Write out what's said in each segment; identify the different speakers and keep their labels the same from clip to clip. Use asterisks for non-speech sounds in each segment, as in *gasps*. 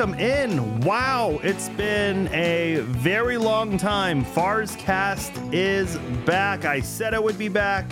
Speaker 1: welcome in. Wow, it's been a very long time. Farzcast is back. I said I would be back.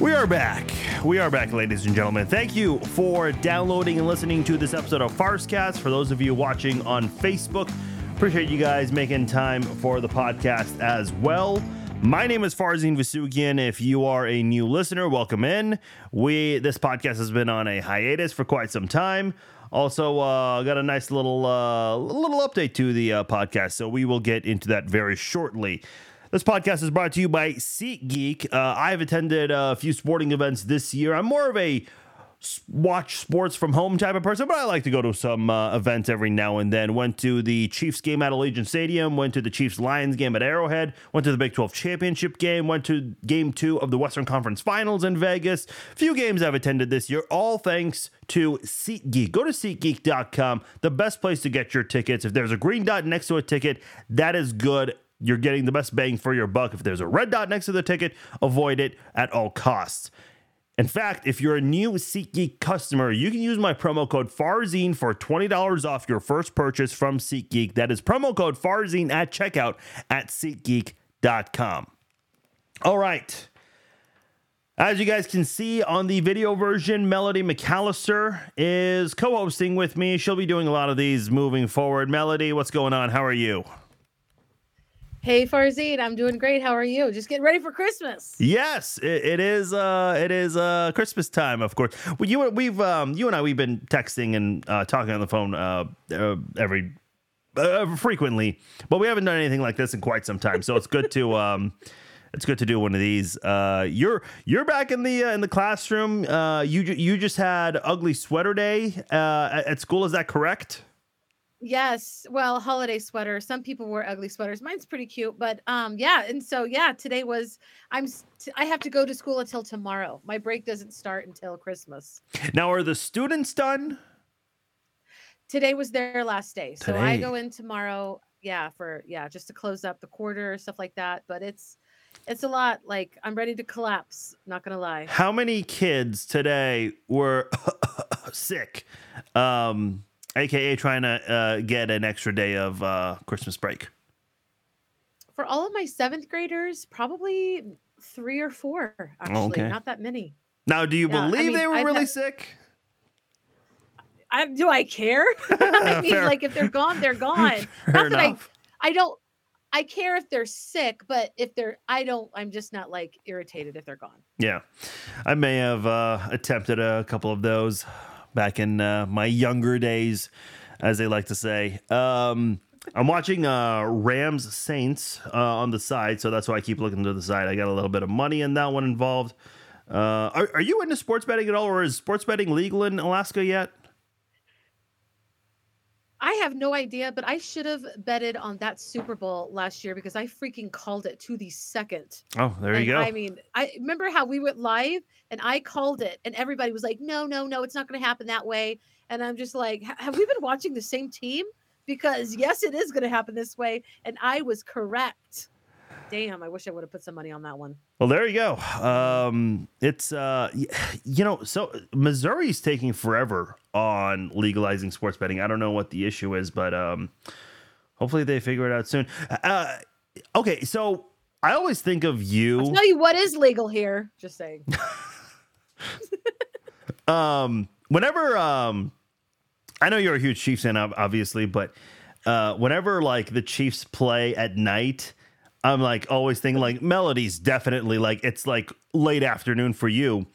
Speaker 1: We are back. We are back, ladies and gentlemen. Thank you for downloading and listening to this episode of Farzcast. For those of you watching on Facebook, appreciate you guys making time for the podcast as well. My name is Farzin Vossoughi. If you are a new listener, welcome in. We this podcast has been on a hiatus for quite some time. Also, uh, got a nice little uh, little update to the uh, podcast, so we will get into that very shortly. This podcast is brought to you by SeatGeek. Uh, I've attended a few sporting events this year. I'm more of a watch sports from home type of person, but I like to go to some uh, events every now and then. Went to the Chiefs game at Allegiant Stadium, went to the Chiefs Lions game at Arrowhead, went to the Big 12 championship game, went to game two of the Western Conference Finals in Vegas. Few games I've attended this year, all thanks to SeatGeek. Go to SeatGeek.com, the best place to get your tickets. If there's a green dot next to a ticket, that is good. You're getting the best bang for your buck. If there's a red dot next to the ticket, avoid it at all costs. In fact, if you're a new SeatGeek customer, you can use my promo code FARZINE for $20 off your first purchase from SeatGeek. That is promo code FARZINE at checkout at SeatGeek.com. All right. As you guys can see on the video version, Melody McAllister is co hosting with me. She'll be doing a lot of these moving forward. Melody, what's going on? How are you?
Speaker 2: Hey Farzin, I'm doing great. How are you? Just getting ready for Christmas.
Speaker 1: Yes, it, it is. Uh, it is uh, Christmas time, of course. Well, you we've um, you and I we've been texting and uh, talking on the phone uh, uh, every uh, frequently, but we haven't done anything like this in quite some time. So it's good to *laughs* um, it's good to do one of these. Uh, you're you're back in the uh, in the classroom. Uh, you you just had ugly sweater day uh, at, at school. Is that correct?
Speaker 2: Yes. Well, holiday sweater. Some people wear ugly sweaters. Mine's pretty cute, but um yeah, and so yeah, today was I'm I have to go to school until tomorrow. My break doesn't start until Christmas.
Speaker 1: Now, are the students done?
Speaker 2: Today was their last day. So I go in tomorrow, yeah, for yeah, just to close up the quarter, stuff like that, but it's it's a lot like I'm ready to collapse, not going to lie.
Speaker 1: How many kids today were *laughs* sick? Um, aka trying to uh, get an extra day of uh, Christmas break.
Speaker 2: For all of my 7th graders, probably 3 or 4 actually,
Speaker 1: Okay.
Speaker 2: not that many.
Speaker 1: Now, do you
Speaker 2: Yeah, I
Speaker 1: believe
Speaker 2: mean,
Speaker 1: they were
Speaker 2: I've
Speaker 1: really
Speaker 2: had-
Speaker 1: sick?
Speaker 2: I, do I care? *laughs* *laughs* I mean,
Speaker 1: Fair-
Speaker 2: like if they're gone, they're *laughs* gone. Not that I. I don't. I care if they're sick, but if they're, I don't. I'm just not like irritated if they're gone.
Speaker 1: Yeah, I may have uh, attempted a couple of those back in uh, my younger days, as they like to say. Um, I'm watching uh, Rams Saints uh, on the side, so that's why I keep looking to the side. I got a little bit of money in that one involved. Uh, are, are you into sports betting at all, or is sports betting legal in Alaska yet?
Speaker 2: I have no idea, but I should have betted on that Super Bowl last year because I freaking called it to the second.
Speaker 1: Oh, there
Speaker 2: and
Speaker 1: you go.
Speaker 2: I mean, I remember how we went live and I called it, and everybody was like, "No, no, no, it's not going to happen that way." And I'm just like, "Have we been watching the same team?" Because yes, it is going to happen this way, and I was correct. Damn, I wish I would have put some money on that one.
Speaker 1: Well, there you go. Um, it's uh, you know, so Missouri's taking forever on legalizing sports betting. I don't know what the issue is, but um, hopefully they figure it out soon. Uh, okay, so I always think of
Speaker 2: I'll
Speaker 1: you.
Speaker 2: tell you what is legal here. Just saying. *laughs*
Speaker 1: Um, whenever um, I know you're a huge Chiefs fan, obviously, but uh, whenever like the Chiefs play at night. I'm like always thinking like melodies definitely like it's like late afternoon for you.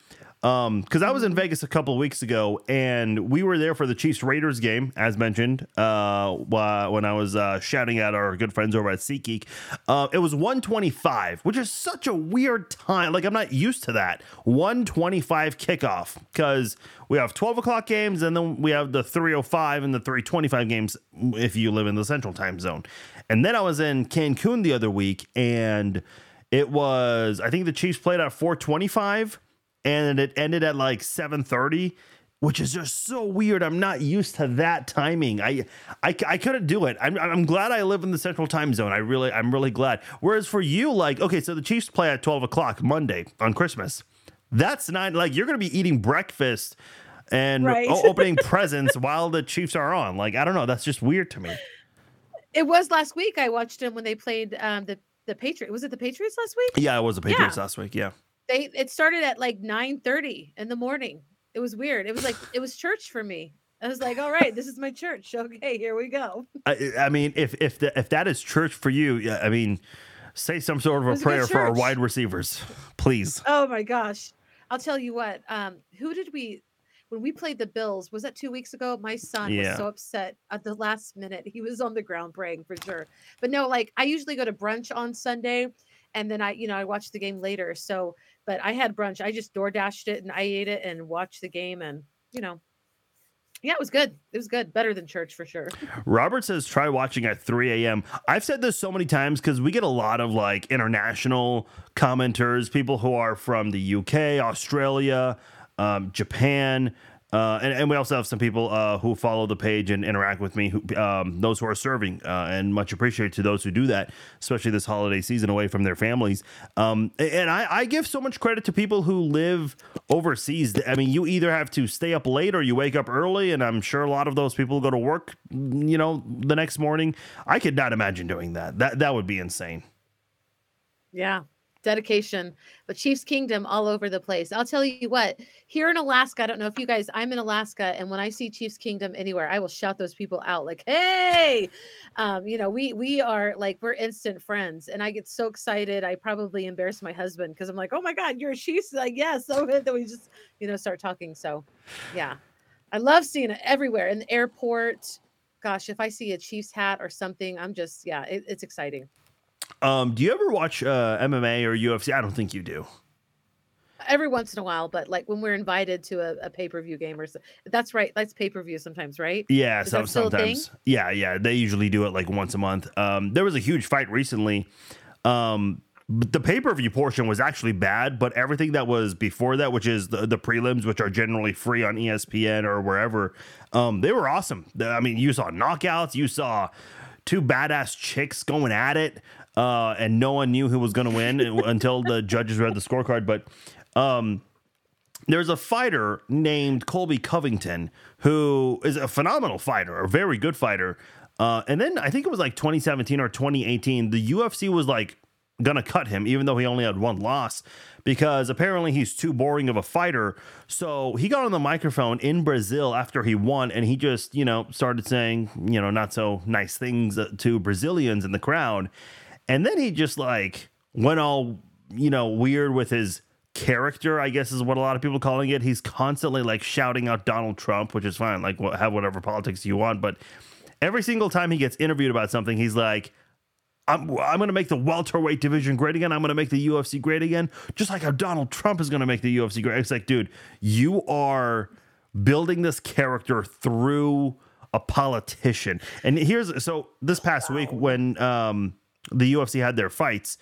Speaker 1: Um, because I was in Vegas a couple weeks ago and we were there for the Chiefs Raiders game, as mentioned, uh, when I was uh, shouting at our good friends over at SeatGeek. Uh, it was 125, which is such a weird time. Like, I'm not used to that. 125 kickoff because we have 12 o'clock games and then we have the 305 and the 325 games if you live in the central time zone. And then I was in Cancun the other week and it was, I think the Chiefs played at 425 and it ended at like 7:30 which is just so weird. I'm not used to that timing. I i, I couldn't do it. I'm, I'm glad i live in the central time zone. I really i'm really glad. Whereas for you like okay so the chiefs play at 12 o'clock monday on christmas. That's not like you're gonna be eating breakfast and
Speaker 2: Right.
Speaker 1: opening presents *laughs* while the Chiefs are on. Like I don't know, that's just weird to me.
Speaker 2: It was last week. I watched them when they played um, the the Patriot. Was it the Patriots last week?
Speaker 1: Yeah, it was the Patriots last week. Yeah.
Speaker 2: They it started at like nine thirty in the morning. It was weird. It was like it was church for me. I was like, all right, this is my church. *laughs* Okay, here we go. *laughs*
Speaker 1: I, I mean, if if the, if that is church for you, yeah, I mean, say some sort of a
Speaker 2: was a
Speaker 1: prayer for our wide receivers, please.
Speaker 2: Oh my gosh. I'll tell you what. Um, who did we when we played the Bills? Was that two weeks ago? My son
Speaker 1: Yeah.
Speaker 2: was so upset at the last minute. He was on the ground praying for sure. But no, like I usually go to brunch on Sunday and then I, you know, I watch the game later. So, but I had brunch. I just door dashed it and I ate it and watched the game and you know. Yeah, it was good. It was good. Better than church for sure.
Speaker 1: Robert says try watching at 3 a.m. I've said this so many times because we get a lot of like international commenters, people who are from the UK, Australia, um, Japan. Uh, and, and we also have some people uh, who follow the page and interact with me, who, um, those who are serving, uh, and much appreciated to those who do that, especially this holiday season away from their families. Um, and I, I give so much credit to people who live overseas. I mean, you either have to stay up late or you wake up early, and I'm sure a lot of those people go to work, you know, the next morning. I could not imagine doing that. That that would be insane.
Speaker 2: Yeah, dedication. But Chiefs Kingdom all over the place. I'll tell you what, here in Alaska, I don't know if you guys, I'm in Alaska, and when I see Chiefs Kingdom anywhere, I will shout those people out like, hey, um, you know, we we are like we're instant friends. And I get so excited. I probably embarrass my husband because I'm like, oh my God, you're a Chiefs. Like, yeah, so *laughs* then we just, you know, start talking. So yeah. I love seeing it everywhere in the airport. Gosh, if I see a Chiefs hat or something, I'm just, yeah, it, it's exciting.
Speaker 1: Um, do you ever watch uh, MMA or UFC? I don't think you do.
Speaker 2: every once in a while, but like when we're invited to a, a pay per view game or so, that's right. That's pay per view sometimes, right?
Speaker 1: Yeah,
Speaker 2: Is
Speaker 1: some,
Speaker 2: that still a thing?
Speaker 1: sometimes. Yeah, yeah. They usually do it like once a month. Um, there was a huge fight recently. Um, the pay per view portion was actually bad, but everything that was before that, which is the, the prelims, which are generally free on ESPN or wherever, um, they were awesome. I mean, you saw knockouts, you saw two badass chicks going at it, uh, and no one knew who was going to win *laughs* until the judges read the scorecard. But um, there's a fighter named Colby Covington who is a phenomenal fighter, a very good fighter. Uh, and then I think it was like 2017 or 2018, the UFC was like gonna cut him, even though he only had one loss, because apparently he's too boring of a fighter. So he got on the microphone in Brazil after he won, and he just you know started saying you know not so nice things to Brazilians in the crowd, and then he just like went all you know weird with his character, I guess is what a lot of people are calling it. He's constantly like shouting out Donald Trump, which is fine. Like, have whatever politics you want. But every single time he gets interviewed about something, he's like, I'm, I'm going to make the welterweight division great again. I'm going to make the UFC great again, just like how Donald Trump is going to make the UFC great. It's like, dude, you are building this character through a politician. And here's so this past week when um, the UFC had their fights,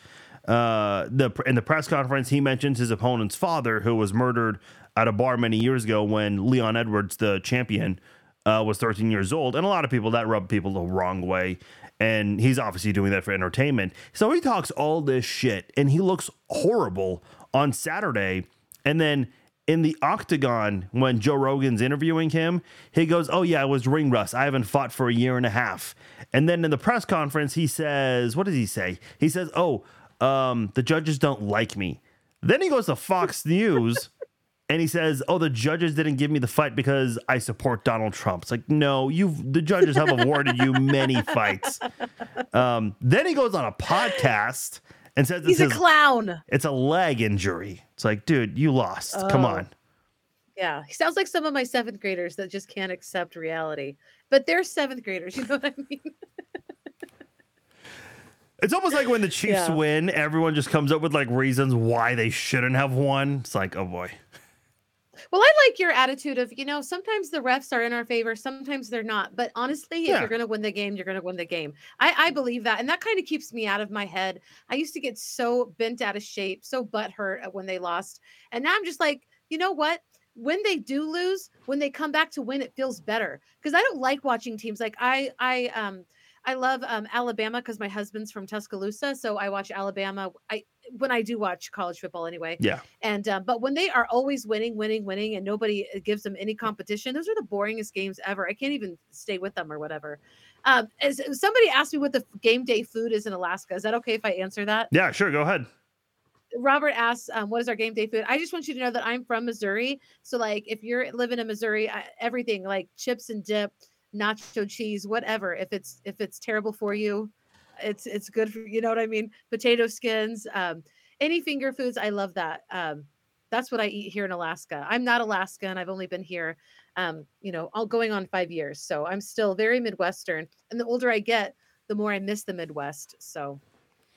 Speaker 1: uh, the in the press conference he mentions his opponent's father who was murdered at a bar many years ago when Leon Edwards, the champion, uh, was 13 years old, and a lot of people that rub people the wrong way. And he's obviously doing that for entertainment. So he talks all this shit, and he looks horrible on Saturday. And then in the octagon, when Joe Rogan's interviewing him, he goes, "Oh yeah, I was ring rust. I haven't fought for a year and a half." And then in the press conference, he says, "What does he say?" He says, "Oh, um, the judges don't like me." Then he goes to Fox *laughs* News and he says, "Oh, the judges didn't give me the fight because I support Donald Trump." It's like, no, you've the judges have awarded you many fights. *laughs* Um, then he goes on a podcast and says
Speaker 2: He's a
Speaker 1: his-
Speaker 2: clown.
Speaker 1: it's a leg injury. It's like, dude, you lost. Come
Speaker 2: Oh.
Speaker 1: on.
Speaker 2: Yeah, he sounds like some of my seventh graders that just can't accept reality. But they're seventh graders. *laughs* You know what I mean?
Speaker 1: It's almost like when the Chiefs
Speaker 2: Yeah.
Speaker 1: win, everyone just comes up with like reasons why they shouldn't have won. It's like, oh boy.
Speaker 2: Well, I like your attitude of, you know, sometimes the refs are in our favor, sometimes they're not. But honestly, if you're going to win the game, you're going to win the game. I, I believe that. And that kind of keeps me out of my head. I used to get so bent out of shape, so butthurt when they lost. And now I'm just like, you know what? When they do lose, when they come back to win, it feels better. Because I don't like watching teams like I, I, um, I love um, Alabama because my husband's from Tuscaloosa, so I watch Alabama. I when I do watch college football anyway.
Speaker 1: Yeah.
Speaker 2: And uh, but when they are always winning, winning, winning, and nobody uh, gives them any competition, those are the boringest games ever. I can't even stay with them or whatever. Um, as somebody asked me what the game day food is in Alaska, is that okay if I answer that?
Speaker 1: Yeah, sure. Go ahead.
Speaker 2: Robert asks, um, "What is our game day food?" I just want you to know that I'm from Missouri, so like if you're living in Missouri, I, everything like chips and dip, nacho cheese, whatever. If it's if it's terrible for you, it's it's good for you know what I mean. Potato skins, um, any finger foods, I love that. Um, that's what I eat here in Alaska. I'm not Alaskan. I've only been here, um, you know, all going on five years, so I'm still very Midwestern. And the older I get, the more I miss the Midwest. So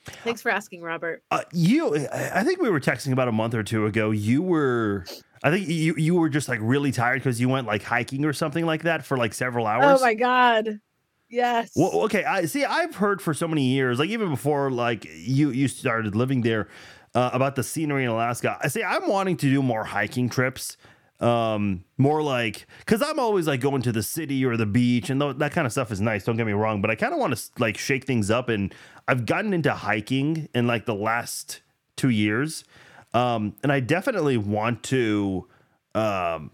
Speaker 2: Thanks for asking, Robert.
Speaker 1: Uh, you, I think we were texting about a month or two ago. You were, I think you you were just like really tired because you went like hiking or something like that for like several hours.
Speaker 2: Oh my god. Yes.
Speaker 1: Well, okay. I see. I've heard for so many years, like even before, like you you started living there, uh, about the scenery in Alaska. I say I'm wanting to do more hiking trips um more like because i'm always like going to the city or the beach and th- that kind of stuff is nice don't get me wrong but i kind of want to like shake things up and i've gotten into hiking in like the last two years um and i definitely want to um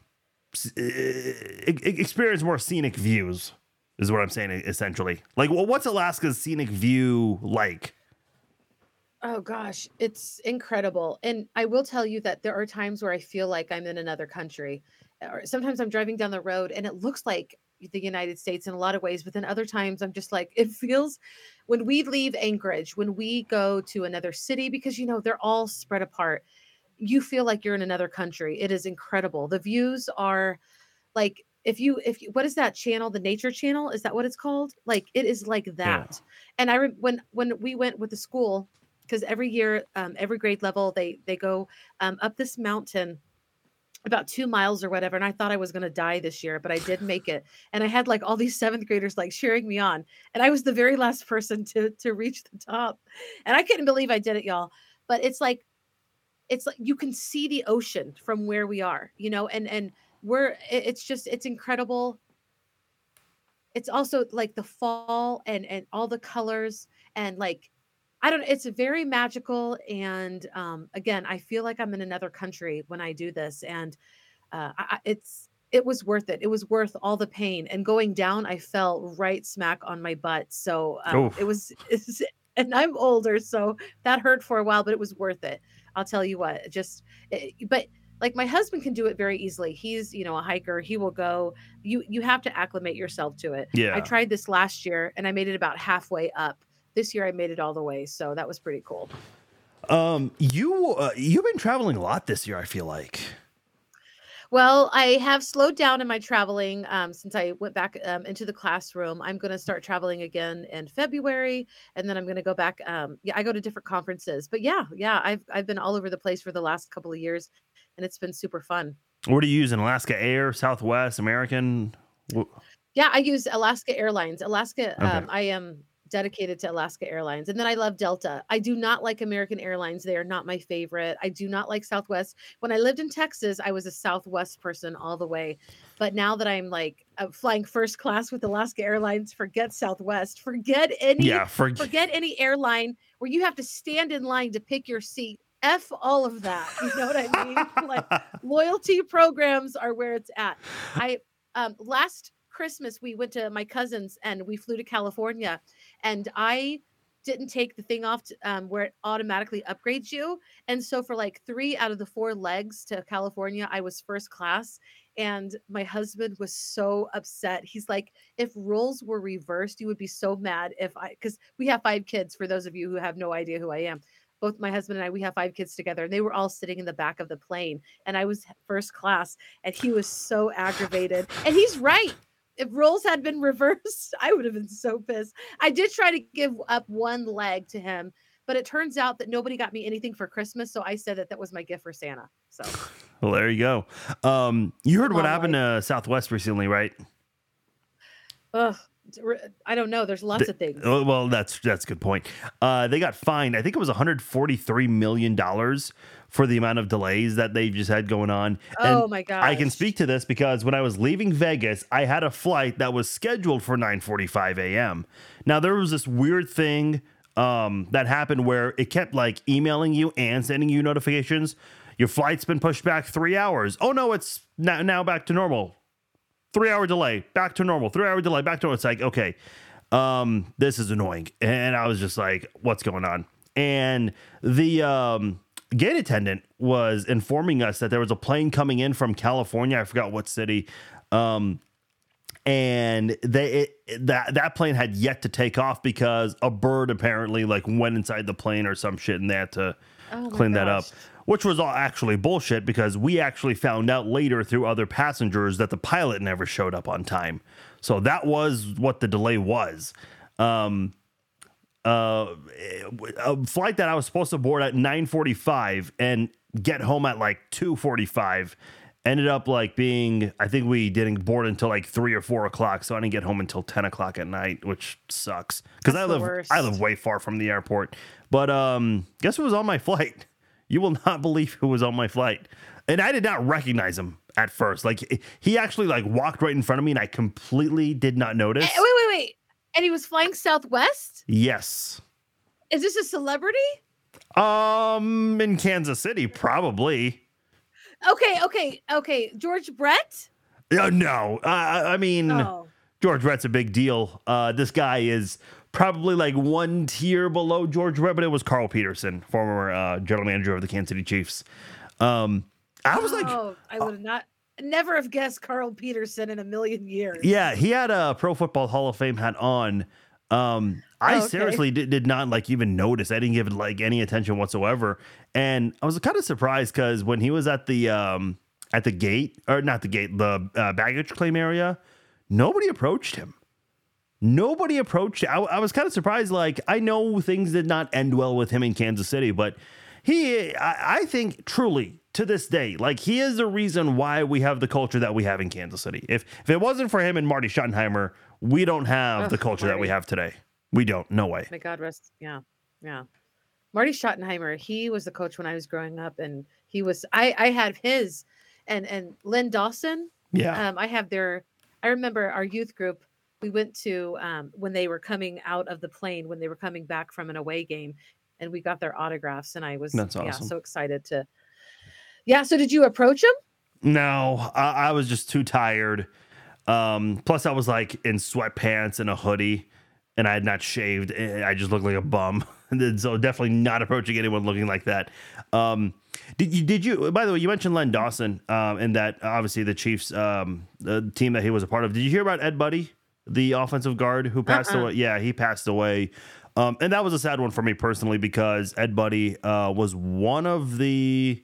Speaker 1: experience more scenic views is what i'm saying essentially like well what's alaska's scenic view like
Speaker 2: Oh gosh, it's incredible. And I will tell you that there are times where I feel like I'm in another country. Or sometimes I'm driving down the road and it looks like the United States in a lot of ways, but then other times I'm just like, *laughs* it feels when we leave Anchorage, when we go to another city, because you know, they're all spread apart, you feel like you're in another country. It is incredible. The views are like, if you if you, what is that channel the nature channel is that what it's called like it is like that yeah. and i re- when when we went with the school because every year, um, every grade level, they they go um, up this mountain about two miles or whatever. And I thought I was going to die this year, but I did make it. And I had like all these seventh graders like cheering me on. And I was the very last person to to reach the top. And I couldn't believe I did it, y'all. But it's like, it's like you can see the ocean from where we are, you know, and and we're it's just it's incredible. It's also like the fall and and all the colors and like I don't know, it's very magical and um again I feel like I'm in another country when I do this and uh I, it's it was worth it. It was worth all the pain and going down I fell right smack on my butt. So um, it was *laughs* and I'm older so that hurt for a while but it was worth it. I'll tell you what. Just it, but like my husband can do it very easily. He's, you know, a hiker. He will go. You you have to acclimate yourself to it.
Speaker 1: Yeah.
Speaker 2: I tried this last year and I made it about halfway up this year I made it all the way, so that was pretty cool.
Speaker 1: Um, you uh, you've been traveling a lot this year. I feel like.
Speaker 2: Well, I have slowed down in my traveling um, since I went back um, into the classroom. I'm going to start traveling again in February, and then I'm going to go back. Um, yeah, I go to different conferences, but yeah, yeah, I've I've been all over the place for the last couple of years, and it's been super fun.
Speaker 1: What do you use in Alaska Air, Southwest, American?
Speaker 2: Yeah, I use Alaska Airlines. Alaska, okay. Um, I am dedicated to Alaska Airlines. And then I love Delta. I do not like American Airlines. They are not my favorite. I do not like Southwest. When I lived in Texas, I was a Southwest person all the way. But now that I'm like uh, flying first class with Alaska Airlines, forget Southwest. Forget any yeah, for- forget any airline where you have to stand in line to pick your seat. F all of that. You know what I mean? *laughs* like loyalty programs are where it's at. I um last Christmas, we went to my cousin's and we flew to California. And I didn't take the thing off to, um, where it automatically upgrades you. And so for like three out of the four legs to California, I was first class. And my husband was so upset. He's like, if roles were reversed, you would be so mad if I, because we have five kids, for those of you who have no idea who I am. Both my husband and I, we have five kids together, and they were all sitting in the back of the plane. And I was first class, and he was so aggravated. And he's right if roles had been *laughs* reversed, I would have been so pissed. I did try to give up one leg to him, but it turns out that nobody got me anything for Christmas, so I said that that was my gift for Santa. So,
Speaker 1: well, there you go. Um, you heard what happened to Southwest recently, right?
Speaker 2: Ugh, I don't know. There's lots the, of things.
Speaker 1: Oh, well, that's that's a good point. Uh, they got fined. I think it was 143 million dollars for the amount of delays that they just had going on.
Speaker 2: And oh my god!
Speaker 1: I can speak to this because when I was leaving Vegas, I had a flight that was scheduled for 9:45 a.m. Now there was this weird thing um, that happened where it kept like emailing you and sending you notifications. Your flight's been pushed back three hours. Oh no, it's now, now back to normal. Three hour delay, back to normal. Three hour delay, back to normal. It's like, okay, um, this is annoying. And I was just like, what's going on? And the um, gate attendant was informing us that there was a plane coming in from California. I forgot what city. Um, and they it, that that plane had yet to take off because a bird apparently like went inside the plane or some shit and they had to
Speaker 2: Oh
Speaker 1: clean that up
Speaker 2: gosh.
Speaker 1: Which was all actually bullshit because we actually found out later through other passengers that the pilot never showed up on time. So that was what the delay was. Um uh a flight that i was supposed to board at 9.45 and get home at like 2.45 ended up like being i think we didn't board until like 3 or 4 o'clock so i didn't get home until 10 o'clock at night which sucks. Because i live i live way far from the airport. But um guess who was on my *laughs* flight you will not *laughs* believe who was on my flight and i did not recognize him at first like he actually like walked right in front of me and i completely did not notice
Speaker 2: Eh, Wait, wait, wait. And he was flying Southwest?
Speaker 1: yes
Speaker 2: Is this a celebrity?
Speaker 1: um in kansas city probably
Speaker 2: Okay, okay, okay. George Brett?
Speaker 1: uh, no uh, i mean
Speaker 2: Oh.
Speaker 1: George Brett's a big deal. Uh, this guy is probably like one tier below George Brett, but it was Carl Peterson, former uh, general manager of the Kansas City Chiefs. Um, I was like,
Speaker 2: oh, I would have not never have guessed Carl Peterson in a million years.
Speaker 1: yeah, he had a Pro Football Hall of Fame hat on. Um, I
Speaker 2: Oh, okay.
Speaker 1: seriously did, did not like even notice. I didn't give it like any attention whatsoever, and I was kind of surprised because when he was at the um, at the gate or not the gate, the uh, baggage claim area, nobody approached him. Nobody approached. I, I was kind of surprised. Like I know things did not end well with him in Kansas City, but he, I, I think, truly to this day, like he is the reason why we have the culture that we have in Kansas City. If if it wasn't for him and Marty Schottenheimer, we don't have the
Speaker 2: Ugh,
Speaker 1: culture that we have today. We don't. No way.
Speaker 2: My God, rest. Yeah, yeah. Marty Schottenheimer. He was the coach when I was growing up, and he was. I I had his, and and Len Dawson.
Speaker 1: Yeah.
Speaker 2: Um, I have their. I remember our youth group. We went to um, when they were coming out of the plane when they were coming back from an away game, and we got their autographs. And I was
Speaker 1: That's
Speaker 2: yeah so excited to. Yeah. So did you approach him?
Speaker 1: No, I, I was just too tired. Um, plus, I was like in sweatpants and a hoodie, and I had not shaved. I just looked like a bum. *laughs* So definitely not approaching anyone looking like that. Um, did you? Did you? By the way, you mentioned Len Dawson, um, and that obviously the Chiefs, um, the team that he was a part of. Did you hear about Ed Budde, the offensive guard who passed
Speaker 2: Uh-uh.
Speaker 1: away? Yeah, he passed away. Um, and that was a sad one for me personally because Ed Budde uh, was one of the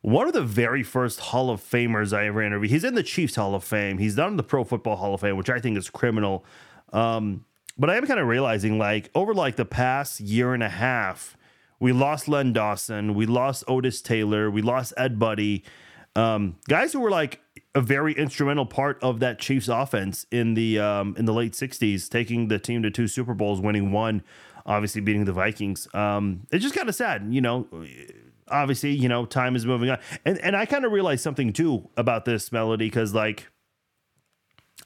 Speaker 1: one of the very first Hall of Famers I ever interviewed. He's in the Chiefs Hall of Fame. He's not in the Pro Football Hall of Fame, which I think is criminal. Um, but I am kind of realizing, like, over like the past year and a half, we lost Len Dawson, we lost Otis Taylor, we lost Ed Budde, um, guys who were like a very instrumental part of that Chiefs offense in the um, in the late '60s, taking the team to two Super Bowls, winning one, obviously beating the Vikings. Um, it's just kind of sad, you know obviously, you know, time is moving on. And and I kind of realized something too about this melody because like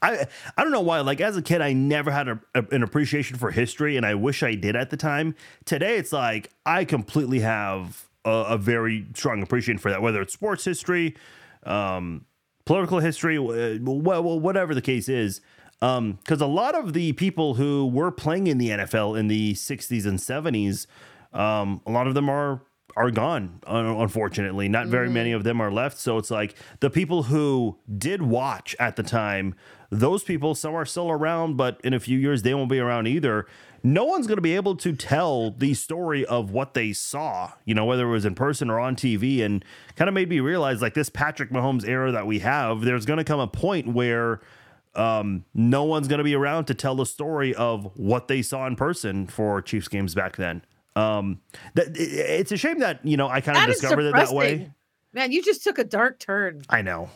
Speaker 1: I I don't know why. Like as a kid, I never had a, a- an appreciation for history, and I wish I did at the time. Today, it's like I completely have a, a very strong appreciation for that, whether it's sports history, um, political history, wh- wh- whatever the case is. Because a lot of the people who were playing in the NFL in the '60s and '70s, um, a lot of them are are gone. Unfortunately, not very many of them are left. So it's like the people who did watch at the time, those people, some are still around, but in a few years they won't be around either. No one's going to be able to tell the story of what they saw, you know, whether it was in person or on TV, and kind of made me realize like this Patrick Mahomes era that we have, there's going to come a point where um, no one's going to be around to tell the story of what they saw in person for Chiefs games back then. Um, that it- it's a shame that you know I kind of discovered it that way.
Speaker 2: Man, you just took a dark turn.
Speaker 1: I know,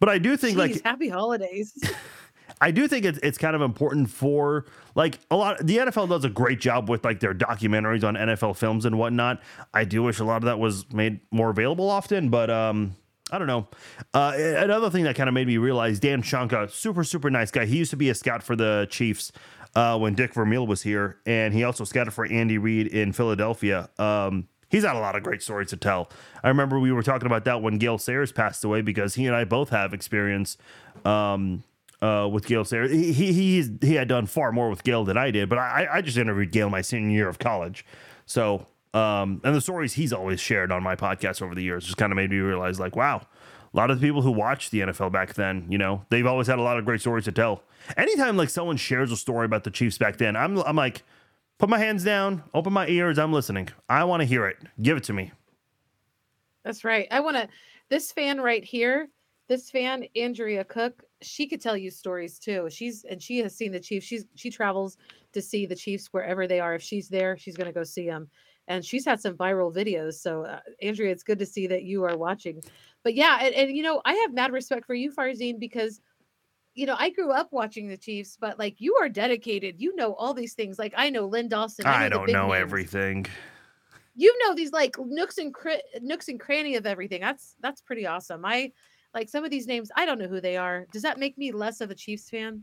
Speaker 1: but I do think
Speaker 2: Jeez,
Speaker 1: like
Speaker 2: happy holidays. *laughs*
Speaker 1: I do think it's it's kind of important for like a lot. The NFL does a great job with like their documentaries on NFL films and whatnot. I do wish a lot of that was made more available often, but um, I don't know. Uh, another thing that kind of made me realize Dan Shonka, super super nice guy. He used to be a scout for the Chiefs. uh, when Dick Vermeil was here, and he also scouted for Andy Reid in Philadelphia. Um, he's had a lot of great stories to tell. I remember we were talking about that when Gale Sayers passed away because he and I both have experience um, uh, with Gale Sayers. He, he he had done far more with Gale than I did, but I, I just interviewed Gale my senior year of college. So, um, and the stories he's always shared on my podcast over the years just kind of made me realize, like, wow, a lot of the people who watched the NFL back then, you know, they've always had a lot of great stories to tell. Anytime like someone shares a story about the Chiefs back then, I'm I'm like, put my hands down, open my ears, I'm listening. I want to hear it. Give it to me.
Speaker 2: That's right. I want to. This fan right here, this fan Andrea Cook, she could tell you stories too. She's and she has seen the Chiefs. She's she travels to see the Chiefs wherever they are. If she's there, she's going to go see them. And she's had some viral videos. So uh, Andrea, it's good to see that you are watching. But yeah, and, and you know, I have mad respect for you, Farzin, because you know, I grew up watching the Chiefs, but like you are dedicated. You know all these things. Like I know Len Dawson.
Speaker 1: I,
Speaker 2: I
Speaker 1: don't know names. everything
Speaker 2: you know these like nooks and cr- nooks and cranny of everything. That's that's pretty awesome. I like some of these names. I don't know who they are. Does that make me less of a Chiefs fan?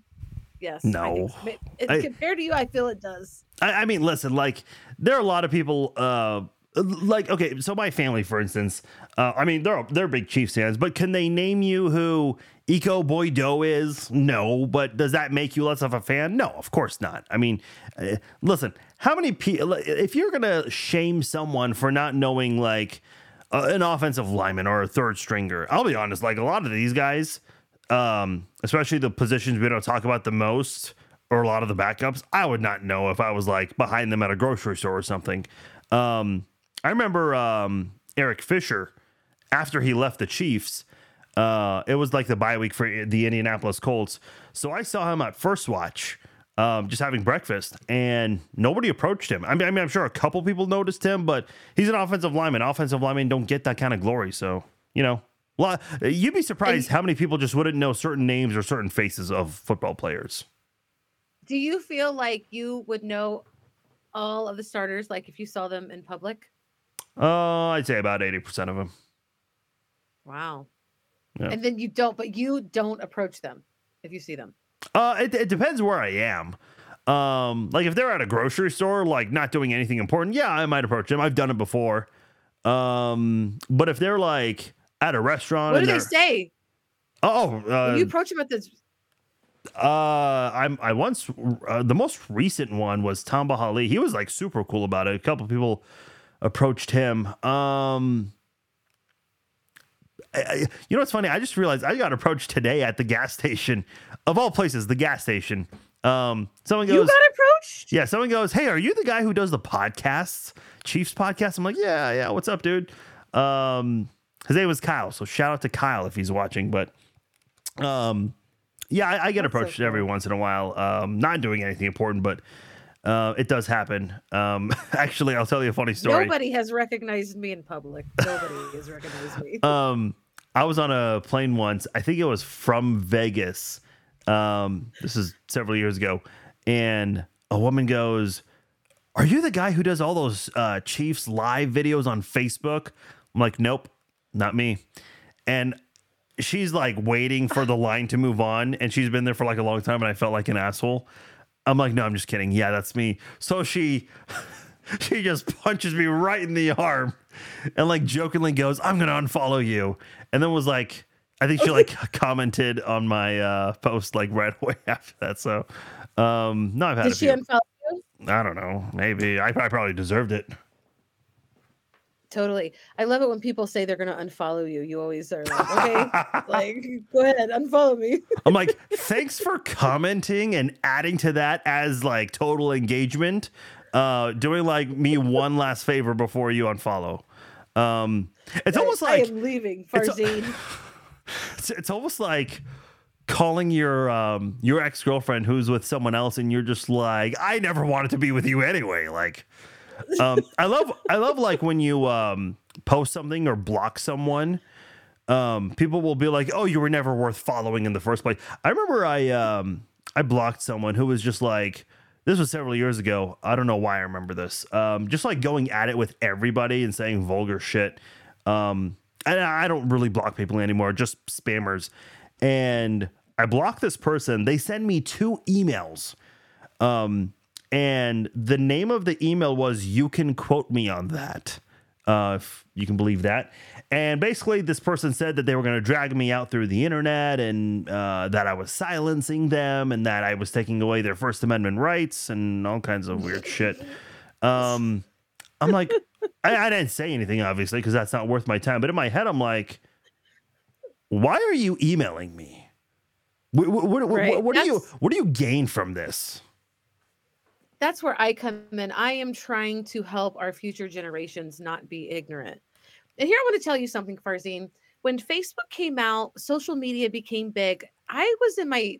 Speaker 2: Yes.
Speaker 1: No.
Speaker 2: So. I, compared to you, I feel it does.
Speaker 1: I, I, mean, listen. Like there are a lot of people. uh like okay, so my family, for instance, uh, I mean they're they're big Chiefs fans, but can they name you who Ekow Boye-Doe is? No, but does that make you less of a fan? No, of course not. I mean, uh, listen, how many people? If you're gonna shame someone for not knowing like uh, an offensive lineman or a third stringer, I'll be honest. Like a lot of these guys, um, especially the positions we don't talk about the most, or a lot of the backups, I would not know if I was like behind them at a grocery store or something. Um, I remember um, Eric Fisher after he left the Chiefs. Uh, it was like the bye week for the Indianapolis Colts. So I saw him at First Watch, um, just having breakfast, and nobody approached him. I mean, I mean, I'm sure a couple people noticed him, but he's an offensive lineman. Offensive linemen don't get that kind of glory. So you know, you'd be surprised and, how many people just wouldn't know certain names or certain faces of football players.
Speaker 2: Do you feel like you would know all of the starters, like if you saw them in public?
Speaker 1: Uh, I'd say about 80% of them.
Speaker 2: Wow. Yeah. And then you don't, but you don't approach them if you see them.
Speaker 1: Uh, it, it depends where I am. Um, like if they're at a grocery store, like not doing anything important, yeah, I might approach them. I've done it before. Um, but if they're like at a restaurant,
Speaker 2: what do they say?
Speaker 1: Oh, uh,
Speaker 2: you approach them at this.
Speaker 1: Uh, I'm I once uh, the most recent one was Tamba Hali. He was like super cool about it. A couple people approached him. Um, I, you know what's funny? I just realized I got approached today at the gas station, of all places, the gas station. Um, someone goes,
Speaker 2: "You got approached?"
Speaker 1: Yeah, someone goes, "Hey, are you the guy who does the podcasts, Chiefs podcast?" I'm like, "Yeah, yeah. What's up, dude?" Um, his name was Kyle, so shout out to Kyle if he's watching. But, um, yeah, I, I get That's approached so cool. every once in a while. Um, not doing anything important, but uh, it does happen. Um, *laughs* actually, I'll tell you a funny story.
Speaker 2: Nobody has recognized me in public. Nobody has recognized me. *laughs*
Speaker 1: Um, I was on a plane once. I think it was from Vegas. Um, this is several years ago, and a woman goes, "Are you the guy who does all those uh, Chiefs live videos on Facebook?" I'm like, "Nope, not me." And she's like waiting for the line to move on, and she's been there for like a long time, and I felt like an asshole. I'm like, no, I'm just kidding. Yeah, that's me. So she *laughs* she just punches me right in the arm and like jokingly goes, I'm gonna unfollow you. And then was like, I think she like *laughs* commented on my uh post like right *laughs* away after that. So um no, I've had
Speaker 2: Did she unfollow you?
Speaker 1: I don't know. Maybe. I, I probably deserved it.
Speaker 2: Totally. I love it when people say they're going to unfollow you. You always are like, okay, *laughs* like, go ahead, unfollow me. *laughs*
Speaker 1: I'm like, thanks for commenting and adding to that as like total engagement. Uh, doing like me one last favor before you unfollow. Um, it's I, almost like
Speaker 2: I am leaving, Farzin. *laughs*
Speaker 1: It's, it's, almost like calling your um your ex girlfriend who's with someone else, and you're just like, I never wanted to be with you anyway. Like, um, I love I love like when you um, post something or block someone. Um, people will be like, "Oh, you were never worth following in the first place." I remember I um, I blocked someone who was just like, this was several years ago. I don't know why I remember this. Um, just like going at it with everybody and saying vulgar shit. Um, and I don't really block people anymore, just spammers. And I blocked this person. They send me two emails Um, and the name of the email was "You can quote me on that." Uh, if you can believe that. And basically, this person said that they were going to drag me out through the internet and uh, that I was silencing them and that I was taking away their First Amendment rights and all kinds of weird shit. Um, I'm like, *laughs* I, I didn't say anything, obviously, because that's not worth my time. But in my head, I'm like, why are you emailing me? What, what, what,
Speaker 2: Right,
Speaker 1: what, what do you what do you gain from this?
Speaker 2: That's where I come in. I am trying to help our future generations not be ignorant. And here I want to tell you something, Farzin. When Facebook came out, social media became big. I was in my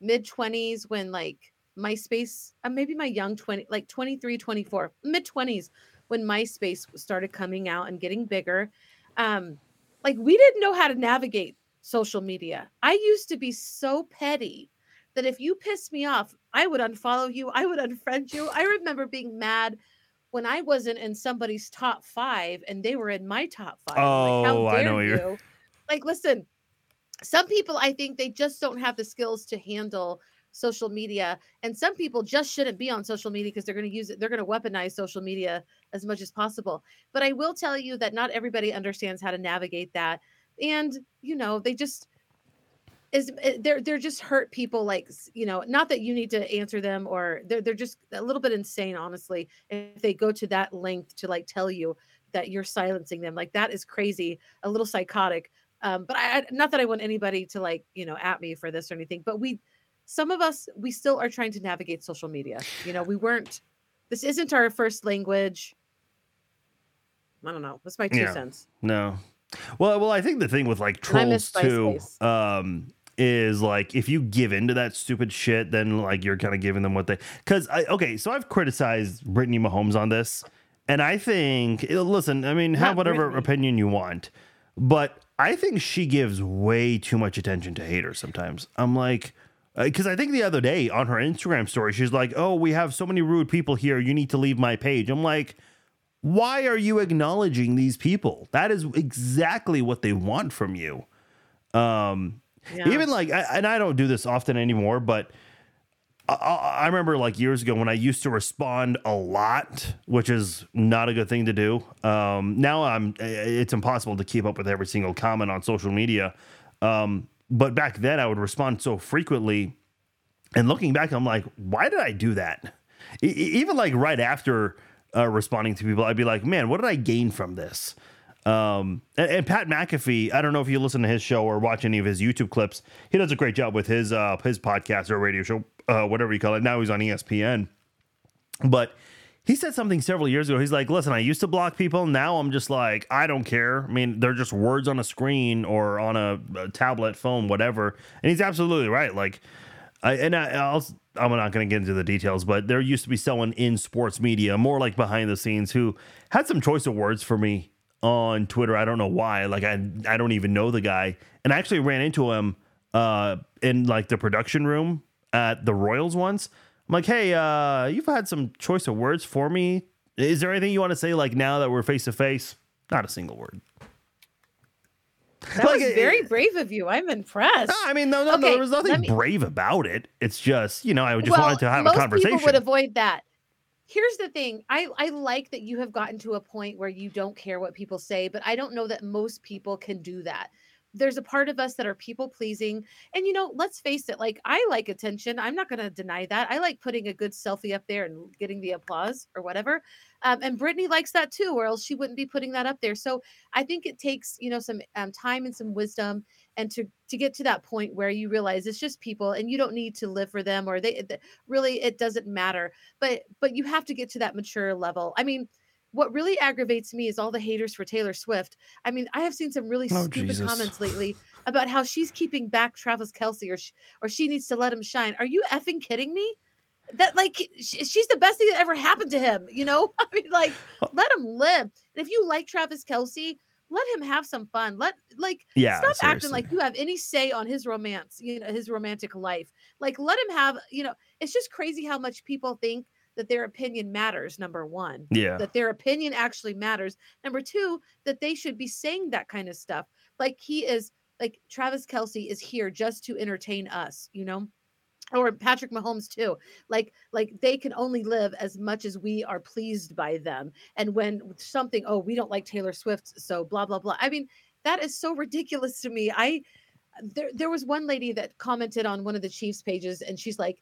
Speaker 2: mid 20s when like MySpace, uh, maybe my young 20, like 23, 24, mid 20s when MySpace started coming out and getting bigger. Um, like we didn't know how to navigate social media. I used to be so petty that if you pissed me off, I would unfollow you, I would unfriend you. I remember being mad when I wasn't in somebody's top five and they were in my top five. Like,
Speaker 1: Oh,
Speaker 2: how
Speaker 1: I know what you're-
Speaker 2: you? Like, listen, some people I think they just don't have the skills to handle social media, and some people just shouldn't be on social media because they're going to use it. They're going to weaponize social media as much as possible. But I will tell you that not everybody understands how to navigate that, and you know they just is eh, they're they're just hurt people like you know not that you need to answer them or they're they're just a little bit insane honestly if they go to that length to like tell you that you're silencing them like that is crazy a little psychotic um but I, not that i want anybody to like you know at me for this or anything but we some of us we still are trying to navigate social media you know we weren't this isn't our first language i don't know that's my two
Speaker 1: Yeah.
Speaker 2: cents
Speaker 1: No. Well, well, I think the thing with like
Speaker 2: And I miss
Speaker 1: trolls too, um, is like if you give into that stupid shit, then like you're kind of giving them what they. Because I okay, so I've criticized Brittany Mahomes on this, and I think eh, listen, I mean, have
Speaker 2: Not
Speaker 1: whatever
Speaker 2: Brittany.
Speaker 1: opinion you want, but I think she gives way too much attention to haters sometimes. I'm like. Because I think the other day on her Instagram story, she's like, "Oh, we have so many rude people here. You need to leave my page." I'm like, why are you acknowledging these people? That is exactly what they want from you. Um,
Speaker 2: Yeah.
Speaker 1: even like, I, and I don't do this often anymore, but I, I remember like years ago when I used to respond a lot, which is not a good thing to do. Um, now I'm, it's impossible to keep up with every single comment on social media. Um, but back then I would respond so frequently and looking back, I'm like, why did I do that? E- even like right after uh, responding to people, I'd be like, man, what did I gain from this? Um, and, and Pat McAfee, I don't know if you listen to his show or watch any of his YouTube clips. He does a great job with his uh, his podcast or radio show, uh, whatever you call it. Now he's on ESPN, but he said something several years ago. He's like, listen, I used to block people. Now I'm just like, I don't care. I mean, they're just words on a screen or on a, a tablet, phone, whatever. And he's absolutely right. Like, I, and I, I'll, I'm not going to get into the details, but there used to be someone in sports media, more like behind the scenes, who had some choice of words for me on Twitter. I don't know why. Like, I, I don't even know the guy. And I actually ran into him uh, in like the production room at the Royals once. I'm like, hey, uh, you've had some choice of words for me. Is there anything you want to say, like now that we're face to face? Not a single word.
Speaker 2: that
Speaker 1: like,
Speaker 2: was
Speaker 1: it-
Speaker 2: very brave of you i'm impressed
Speaker 1: No, I mean, no, no, no. There was nothing
Speaker 2: me-
Speaker 1: brave about it. It's just, you know, I just wanted to have a conversation. most.
Speaker 2: People would avoid that. Here's the thing. I, I like that you have gotten to a point where you don't care what people say, but I don't know that most people can do that. There's a part of us that are people pleasing. And you know, let's face it, like I like attention. I'm not gonna deny that. I like putting a good selfie up there and getting the applause or whatever. Um, and Brittany likes that too, or else she wouldn't be putting that up there. So I think it takes, you know, some um, time and some wisdom and to to get to that point where you realize it's just people and you don't need to live for them or they th- really it doesn't matter but but you have to get to that mature level i mean what really aggravates me is all the haters for taylor swift. I mean i have seen some really
Speaker 1: Oh,
Speaker 2: stupid
Speaker 1: Jesus.
Speaker 2: comments *sighs* lately about how she's keeping back travis kelce or sh- or she needs to let him shine. Are you effing kidding me? That like sh- she's the best thing that ever happened to him you know? *laughs* I mean like uh let him live. And if you like travis kelce let him have some fun. Let like
Speaker 1: yeah,
Speaker 2: stop acting like you have any say on his romance you know his romantic life. Like let him have you know it's just crazy how much people think that their opinion matters number one
Speaker 1: yeah,
Speaker 2: that their opinion actually matters number two that they should be saying that kind of stuff like he is like travis kelce is here just to entertain us you know or Patrick Mahomes too. Like like they can only live as much as we are pleased by them. And when something, oh, we don't like Taylor Swift, so blah blah blah. I mean, that is so ridiculous to me. I there there was one lady that commented on one of the Chiefs pages, and she's like,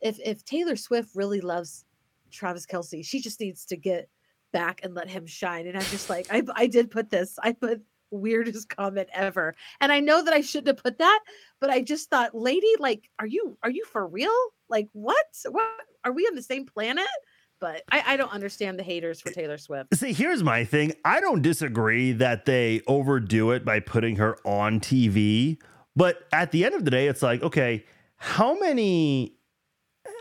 Speaker 2: if if Taylor Swift really loves Travis Kelce, she just needs to get back and let him shine. And I'm just like, I I did put this. I put weirdest comment ever. And I know that I shouldn't have put that, but I just thought, lady, like, are you are you for real? Like, what? What are we on the same planet? But I, I don't understand the haters for eh, Taylor Swift.
Speaker 1: See, here's my thing. I don't disagree that they overdo it by putting her on TV. But at the end of the day, it's like, okay, how many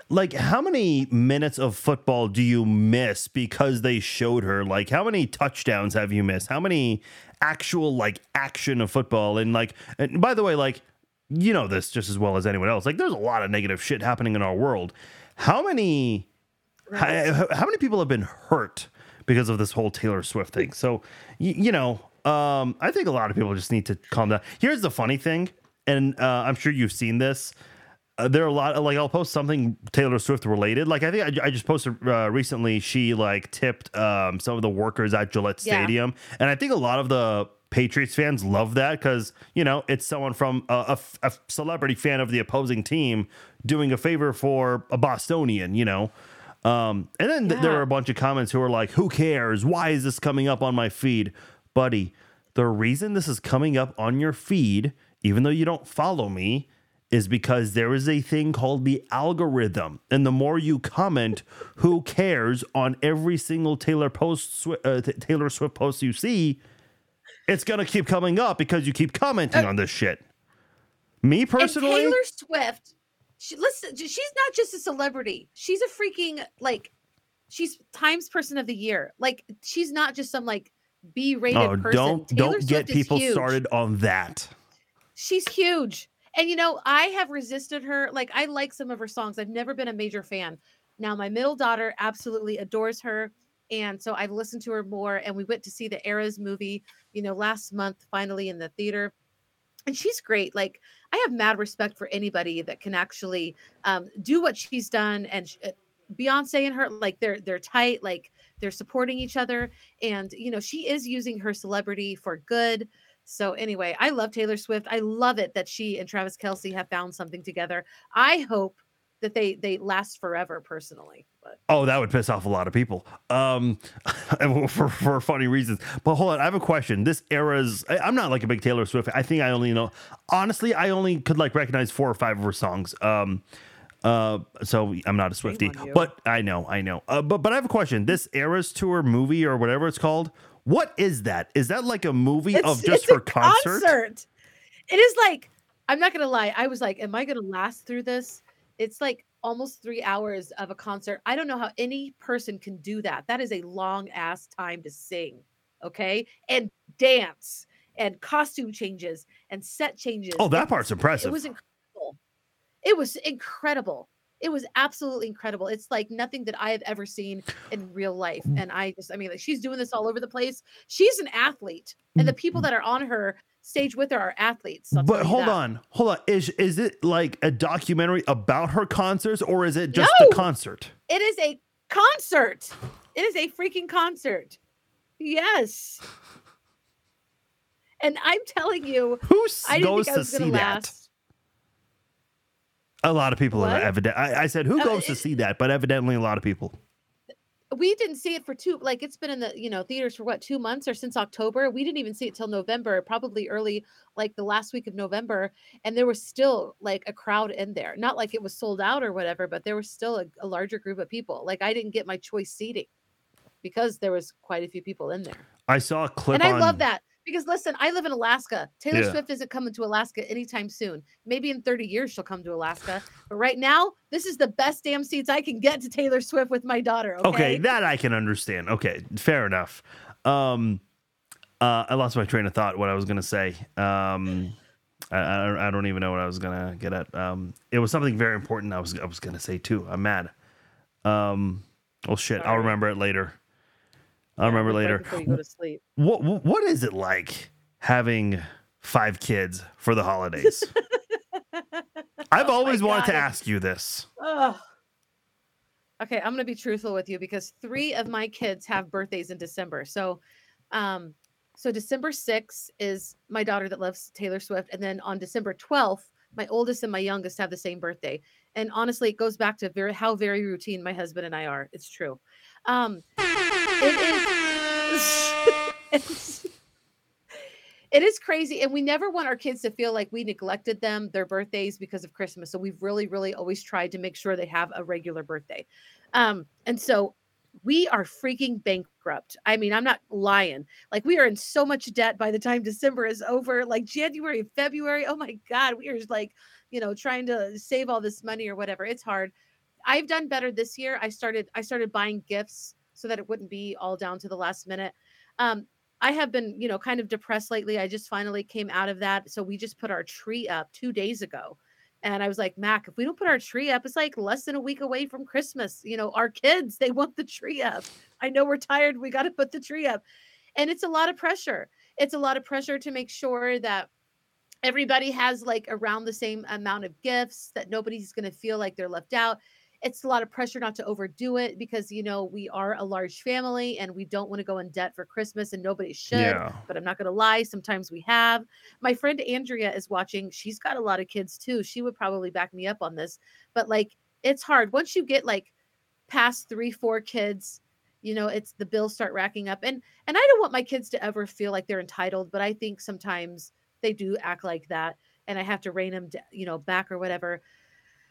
Speaker 1: like how many minutes of football do you miss because they showed her? Like how many touchdowns have you missed? How many actual like action of football? And like and by the way like you know this just as well as anyone else. Like there's a lot of negative shit happening in our world. How many right. how, how, many people have been hurt because of this whole taylor swift thing? So y- you know um i think a lot of people just need to calm down. Here's the funny thing and uh, i'm sure you've seen this uh, there are a lot of, like I'll post something Taylor Swift related. Like I think I, I just posted uh, recently. She like tipped um, some of the workers at Gillette Stadium, yeah. and I think a lot of the Patriots fans love that because you know it's someone from a, a, a, celebrity fan of the opposing team doing a favor for a Bostonian. You know. Um, and then yeah. th- there are a bunch of comments who are like, "Who cares? Why is this coming up on my feed, buddy?" The reason this is coming up on your feed, even though you don't follow me, is because there is a thing called the algorithm. And the more you comment, who cares on every single Taylor post uh, Taylor Swift post you see, it's going to keep coming up because you keep commenting uh, on this shit. Me personally,
Speaker 2: Taylor Swift, she, listen, she's not just a celebrity. She's a freaking like she's Times Person of the Year. Like she's not just some like B-rated oh, person.
Speaker 1: Don't Taylor don't Swift get people started on that.
Speaker 2: She's huge. And you know, I have resisted her. Like I like some of her songs. I've never been a major fan. Now my middle daughter absolutely adores her. And so I've listened to her more. And we went to see the Eras movie, you know, last month, finally in the theater. And she's great. Like I have mad respect for anybody that can actually um, do what she's done. And uh, Beyonce and her, like they're they're tight. Like they're supporting each other. And you know, she is using her celebrity for good. So anyway, I love Taylor Swift. I love it that she and Travis Kelce have found something together. I hope that they they last forever personally but
Speaker 1: oh that would piss off a lot of people. Um *laughs* for for funny reasons. But hold on i have a question. This era's i'm not like a big taylor swift i think i only know honestly i only could like recognize four or five of her songs. Um uh so i'm not a swifty but i know i know. Uh, but but i have a question. This eras tour movie or whatever it's called what is that? Is that like a movie it's, of just for concert? concert?
Speaker 2: It is like I'm not gonna lie. I was like, am I gonna last through this? It's like almost three hours of a concert. I don't know how any person can do that. That is a long ass time to sing, okay, and dance and costume changes and set changes.
Speaker 1: Oh, that part's impressive.
Speaker 2: It was incredible. It was incredible it was absolutely incredible. It's like nothing that I have ever seen in real life. Mm. And I just, I mean, like she's doing this all over the place. She's an athlete, and the people mm. that are on her stage with her are athletes.
Speaker 1: I'll but hold that. on, hold on. Is is it like a documentary about her concerts, or is it just no, a concert?
Speaker 2: It is a concert. It is a freaking concert. Yes. *sighs* And I'm telling you,
Speaker 1: who goes to see that? A lot of people are evident. I, I, said, who uh, goes uh, to see that? But evidently, a lot of people.
Speaker 2: We didn't see it for two. Like it's been in the you know theaters for what two months or since October. We didn't even see it till November, probably early like the last week of November, and there was still like a crowd in there. Not like it was sold out or whatever, but there was still a, a larger group of people. Like I didn't get my choice seating because there was quite a few people in there.
Speaker 1: I saw a clip,
Speaker 2: and I love that. Because listen, I live in Alaska. Taylor yeah. Swift isn't coming to Alaska anytime soon. Maybe in 30 years she'll come to Alaska. But right now, this is the best damn seats I can get to Taylor Swift with my daughter. Okay,
Speaker 1: okay that I can understand. Okay, fair enough. Um, uh, I lost my train of thought. What I was gonna say. Um, I, I, don't even know what I was gonna get at. Um, it was something very important. I was I was gonna say too. I'm mad. Um, well, shit. Sorry. I'll remember it later. I'll remember later.
Speaker 2: Before you go to sleep.
Speaker 1: What what is it like having five kids for the holidays? *laughs* I've
Speaker 2: Oh
Speaker 1: always wanted to ask you this.
Speaker 2: Ugh. Okay, I'm gonna be truthful with you because three of my kids have birthdays in December. So, um, so December 6th is my daughter that loves Taylor Swift, and then on December 12th, my oldest and my youngest have the same birthday. And honestly, it goes back to very how very routine my husband and I are. It's true. Um, it is. It's, *laughs* it is crazy and we never want our kids to feel like we neglected them their birthdays because of christmas so we've really really always tried to make sure they have a regular birthday. Um and so we are freaking bankrupt. I mean i'm not lying. Like we are in so much debt by the time december is over like january february oh my god we are just like you know trying to save all this money or whatever. It's hard. I've done better this year. I started i started buying gifts so that it wouldn't be all down to the last minute um I have been, you know, kind of depressed lately. I just finally came out of that. So we just put our tree up two days ago. And I was like, Mac, if we don't put our tree up, it's like less than a week away from Christmas. You know, our kids, they want the tree up. I know we're tired. We got to put the tree up. And it's a lot of pressure. It's a lot of pressure to make sure that everybody has like around the same amount of gifts, that nobody's going to feel like they're left out it's a lot of pressure not to overdo it because you know we are a large family and we don't want to go in debt for christmas and nobody should
Speaker 1: Yeah.
Speaker 2: but i'm not going to lie sometimes we have my friend andrea is watching she's got a lot of kids too she would probably back me up on this but like it's hard once you get like past three four kids you know it's the bills start racking up and and i don't want my kids to ever feel like they're entitled but i think sometimes they do act like that and i have to rein them you know back or whatever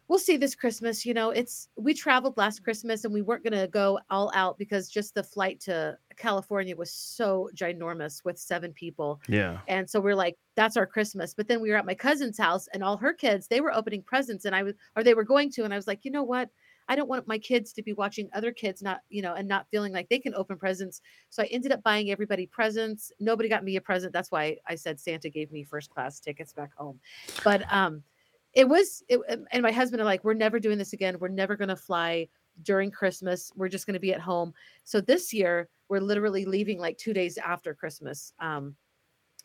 Speaker 2: we'll see this Christmas. You know, it's we traveled last Christmas and we weren't going to go all out because just the flight to California was so ginormous with seven people.
Speaker 1: Yeah.
Speaker 2: And so we're like, that's our Christmas. But then we were at my cousin's house and all her kids, they were opening presents and I was, or they were going to. And I was like, you know what? I don't want my kids to be watching other kids not, you know, and not feeling like they can open presents. So I ended up buying everybody presents. Nobody got me a present. That's why I said Santa gave me first class tickets back home. But um it was it, and my husband are like we're never doing this again. We're never going to fly during christmas. We're just going to be at home. So this year we're literally leaving like two days after christmas um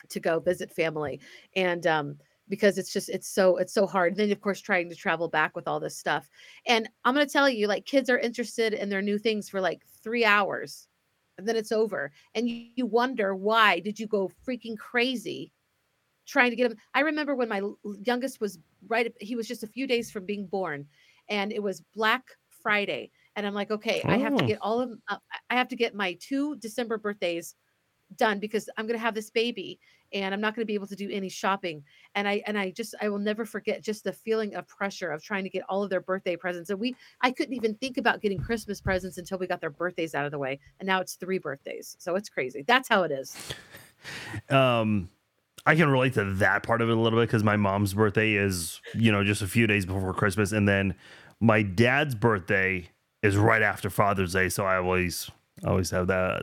Speaker 2: to go visit family. And um because it's just it's so it's so hard. And then of course trying to travel back with all this stuff. And i'm going to tell you like kids are interested in their new things for like three hours and then it's over. And you, you wonder why did you go freaking crazy trying to get him. I remember when my youngest was right, he was just a few days from being born, and it was Black Friday, and I'm like, okay, I have to
Speaker 1: Oh.
Speaker 2: get all of, uh, I have to get my two December birthdays done because I'm gonna have this baby, and I'm not gonna be able to do any shopping, and I and I just I will never forget just the feeling of pressure of trying to get all of their birthday presents, and we I couldn't even think about getting Christmas presents until we got their birthdays out of the way, and now it's three birthdays, so it's crazy. That's how it is. *laughs*
Speaker 1: Um, I can relate to that part of it a little bit because my mom's birthday is, you know, just a few days before Christmas, and then my dad's birthday is right after Father's Day. So I always, always have that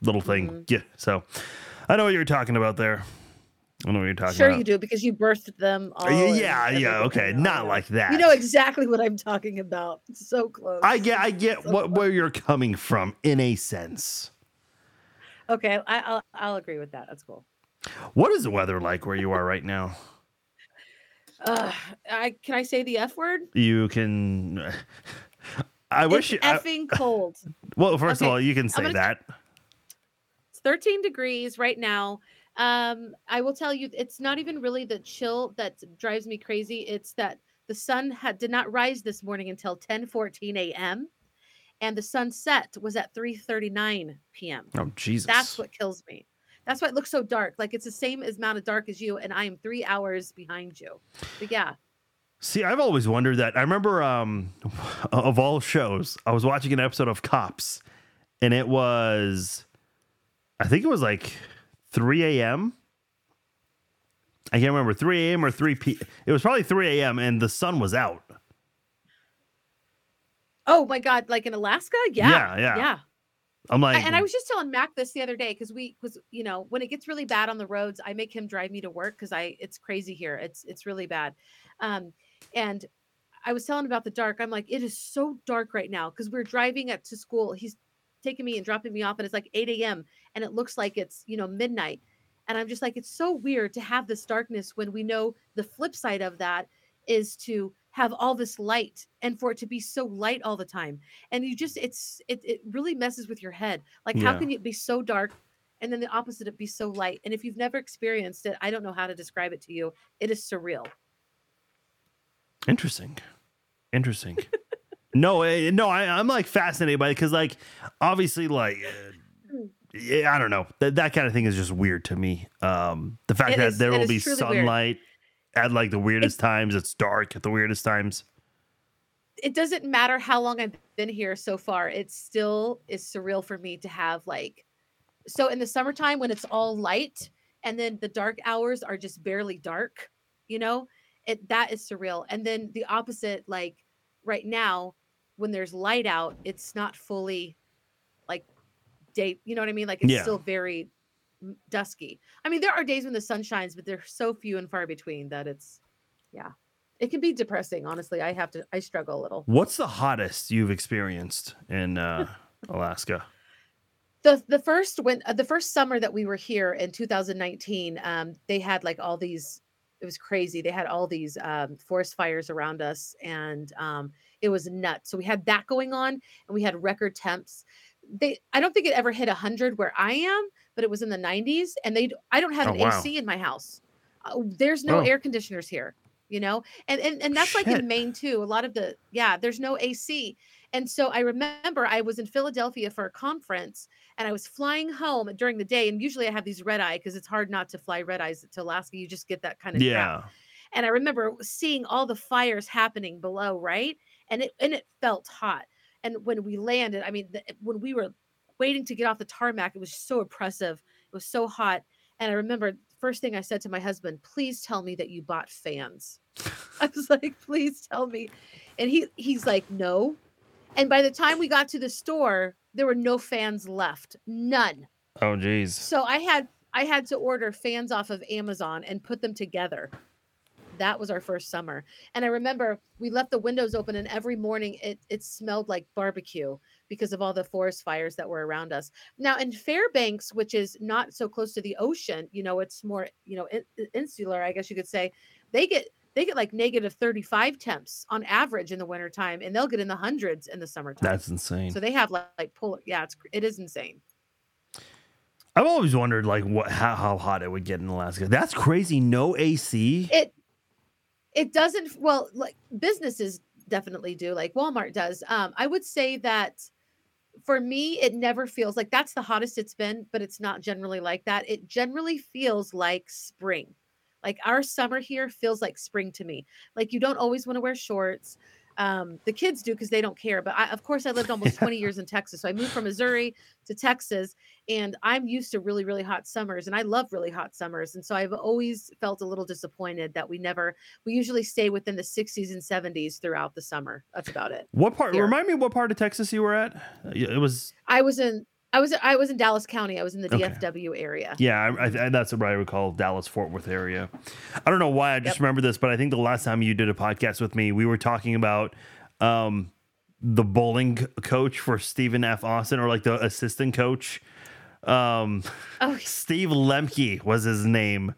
Speaker 1: little thing.
Speaker 2: Mm-hmm.
Speaker 1: Yeah. So I know what you're talking about there. I know what you're talking
Speaker 2: Sure,
Speaker 1: about.
Speaker 2: Sure, you do because you birthed them. All
Speaker 1: Uh,
Speaker 2: and
Speaker 1: yeah, yeah, okay, not like that.
Speaker 2: You know exactly what I'm talking about. It's so close.
Speaker 1: I get, I get
Speaker 2: So
Speaker 1: what where you're coming from in a sense.
Speaker 2: Okay, I, I'll I'll agree with that. That's cool.
Speaker 1: What is the weather like where you are right now?
Speaker 2: Uh, I can I say the f word?
Speaker 1: You can. I wish.
Speaker 2: it's
Speaker 1: you, I-
Speaker 2: effing cold. *laughs*
Speaker 1: well, first of all, you can say
Speaker 2: gonna-
Speaker 1: that.
Speaker 2: It's 13 degrees right now. Um, I will tell you, it's not even really the chill that drives me crazy. It's that the sun had did not rise this morning until 10 14 a.m. and the sunset was at 3 39 p.m.
Speaker 1: Oh Jesus!
Speaker 2: That's what kills me. That's why it looks so dark. Like it's the same as amount of dark as you, and I am three hours behind you. But yeah,
Speaker 1: See, I've always wondered that. I remember, um, *laughs* of all shows, I was watching an episode of Cops, and it was, I think it was like 3 a.m. I can't remember 3 a.m. or 3 p. It was probably 3 a.m. and the sun was out.
Speaker 2: Oh my god, like in Alaska? Yeah.
Speaker 1: Yeah, yeah.
Speaker 2: Yeah.
Speaker 1: I'm like,
Speaker 2: and I was just telling Mac this the other day because we because you know when it gets really bad on the roads, I make him drive me to work because I it's crazy here. It's it's really bad. Um, and I was telling about the dark. I'm like, it is so dark right now because we're driving at to school. He's taking me and dropping me off, and it's like 8 a.m. and it looks like it's you know midnight. And I'm just like, it's so weird to have this darkness when we know the flip side of that is to have all this light and for it to be so light all the time and you just it's it, it really messes with your head like how can it be so dark and then the opposite it be so light and if you've never experienced it i don't know how to describe it to you it is surreal
Speaker 1: Interesting. Interesting. no, eh, no, I, I'm like fascinated by it because, like, obviously, like, uh, yeah, I don't know. That that kind of thing is just weird to me. Um, the fact
Speaker 2: It
Speaker 1: that
Speaker 2: is-
Speaker 1: there will be
Speaker 2: sunlight weird.
Speaker 1: At like the weirdest times. It's dark at the weirdest times.
Speaker 2: it doesn't matter how long I've been here so far, it still is surreal for me to have like so in the summertime when it's all light and then the dark hours are just barely dark, you know, it that is surreal. And then the opposite, like right now, when there's light out, it's not fully like day, you know what I mean? Like it's
Speaker 1: Yeah.
Speaker 2: still very dusky. I mean, there are days when the sun shines, but they're so few and far between that it's yeah. It can be depressing, honestly. I have to I struggle a little.
Speaker 1: What's the hottest you've experienced in uh, Alaska?
Speaker 2: the the first when uh, the first summer that we were here in 2019 um they had like all these it was crazy they had all these um forest fires around us and um it was nuts so we had that going on and we had record temps they i don't think it ever hit 100 where i am but it was in the 90s and they i don't have
Speaker 1: Oh,
Speaker 2: an
Speaker 1: wow.
Speaker 2: ac in my house uh, there's no
Speaker 1: Oh.
Speaker 2: air conditioners here you know and and, and that's like in maine too a lot of the yeah there's no ac and so i remember i was in philadelphia for a conference and I was flying home during the day. And usually I have these red eye because it's hard not to fly red eyes to Alaska. You just get that kind of crap.
Speaker 1: Yeah.
Speaker 2: And I remember seeing all the fires happening below, right? And it and it felt hot. And when we landed, I mean, the, when we were waiting to get off the tarmac, it was so oppressive. It was so hot. And I remember first thing I said to my husband, "Please tell me that you bought fans." *laughs* I was like, "Please tell me," and he he's like, "No." And by the time we got to the store, there were no fans left, none.
Speaker 1: Oh, geez.
Speaker 2: So I had I had to order fans off of Amazon and put them together. That was our first summer. And I remember we left the windows open and every morning it it smelled like barbecue because of all the forest fires that were around us. Now in Fairbanks, which is not so close to the ocean, you know, it's more, you know, in, insular, I guess you could say, they get they get like negative 35 temps on average in the wintertime and they'll get in the hundreds in the summertime.
Speaker 1: That's insane.
Speaker 2: so they have like, like polar yeah, it's it is insane.
Speaker 1: I've always wondered, like, what how, how hot it would get in Alaska. That's crazy. No AC.
Speaker 2: it it doesn't well like businesses definitely do like walmart does um i would say that for me it never feels like that's the hottest it's been but it's not generally like that. It generally feels like spring. Like our summer here feels like spring to me. Like you don't always want to wear shorts um the kids do because they don't care but I, of course i lived almost *laughs* 20 years in texas so i moved from missouri to texas and i'm used to really really hot summers and i love really hot summers and so i've always felt a little disappointed that we never we usually stay within the 60s and 70s throughout the summer that's about it
Speaker 1: What part?
Speaker 2: Here.
Speaker 1: Remind me what part of Texas you were at. Uh, It was
Speaker 2: i was in i was i was in dallas county i was in the
Speaker 1: Okay.
Speaker 2: dfw area
Speaker 1: yeah. I, I, that's what I would call Dallas Fort Worth area. I don't know why I just
Speaker 2: Yep.
Speaker 1: remember this, but I think the last time you did a podcast with me, we were talking about um, the bowling coach for Stephen F. Austin, or like the assistant coach. Um,
Speaker 2: oh
Speaker 1: Steve Lemke was his name,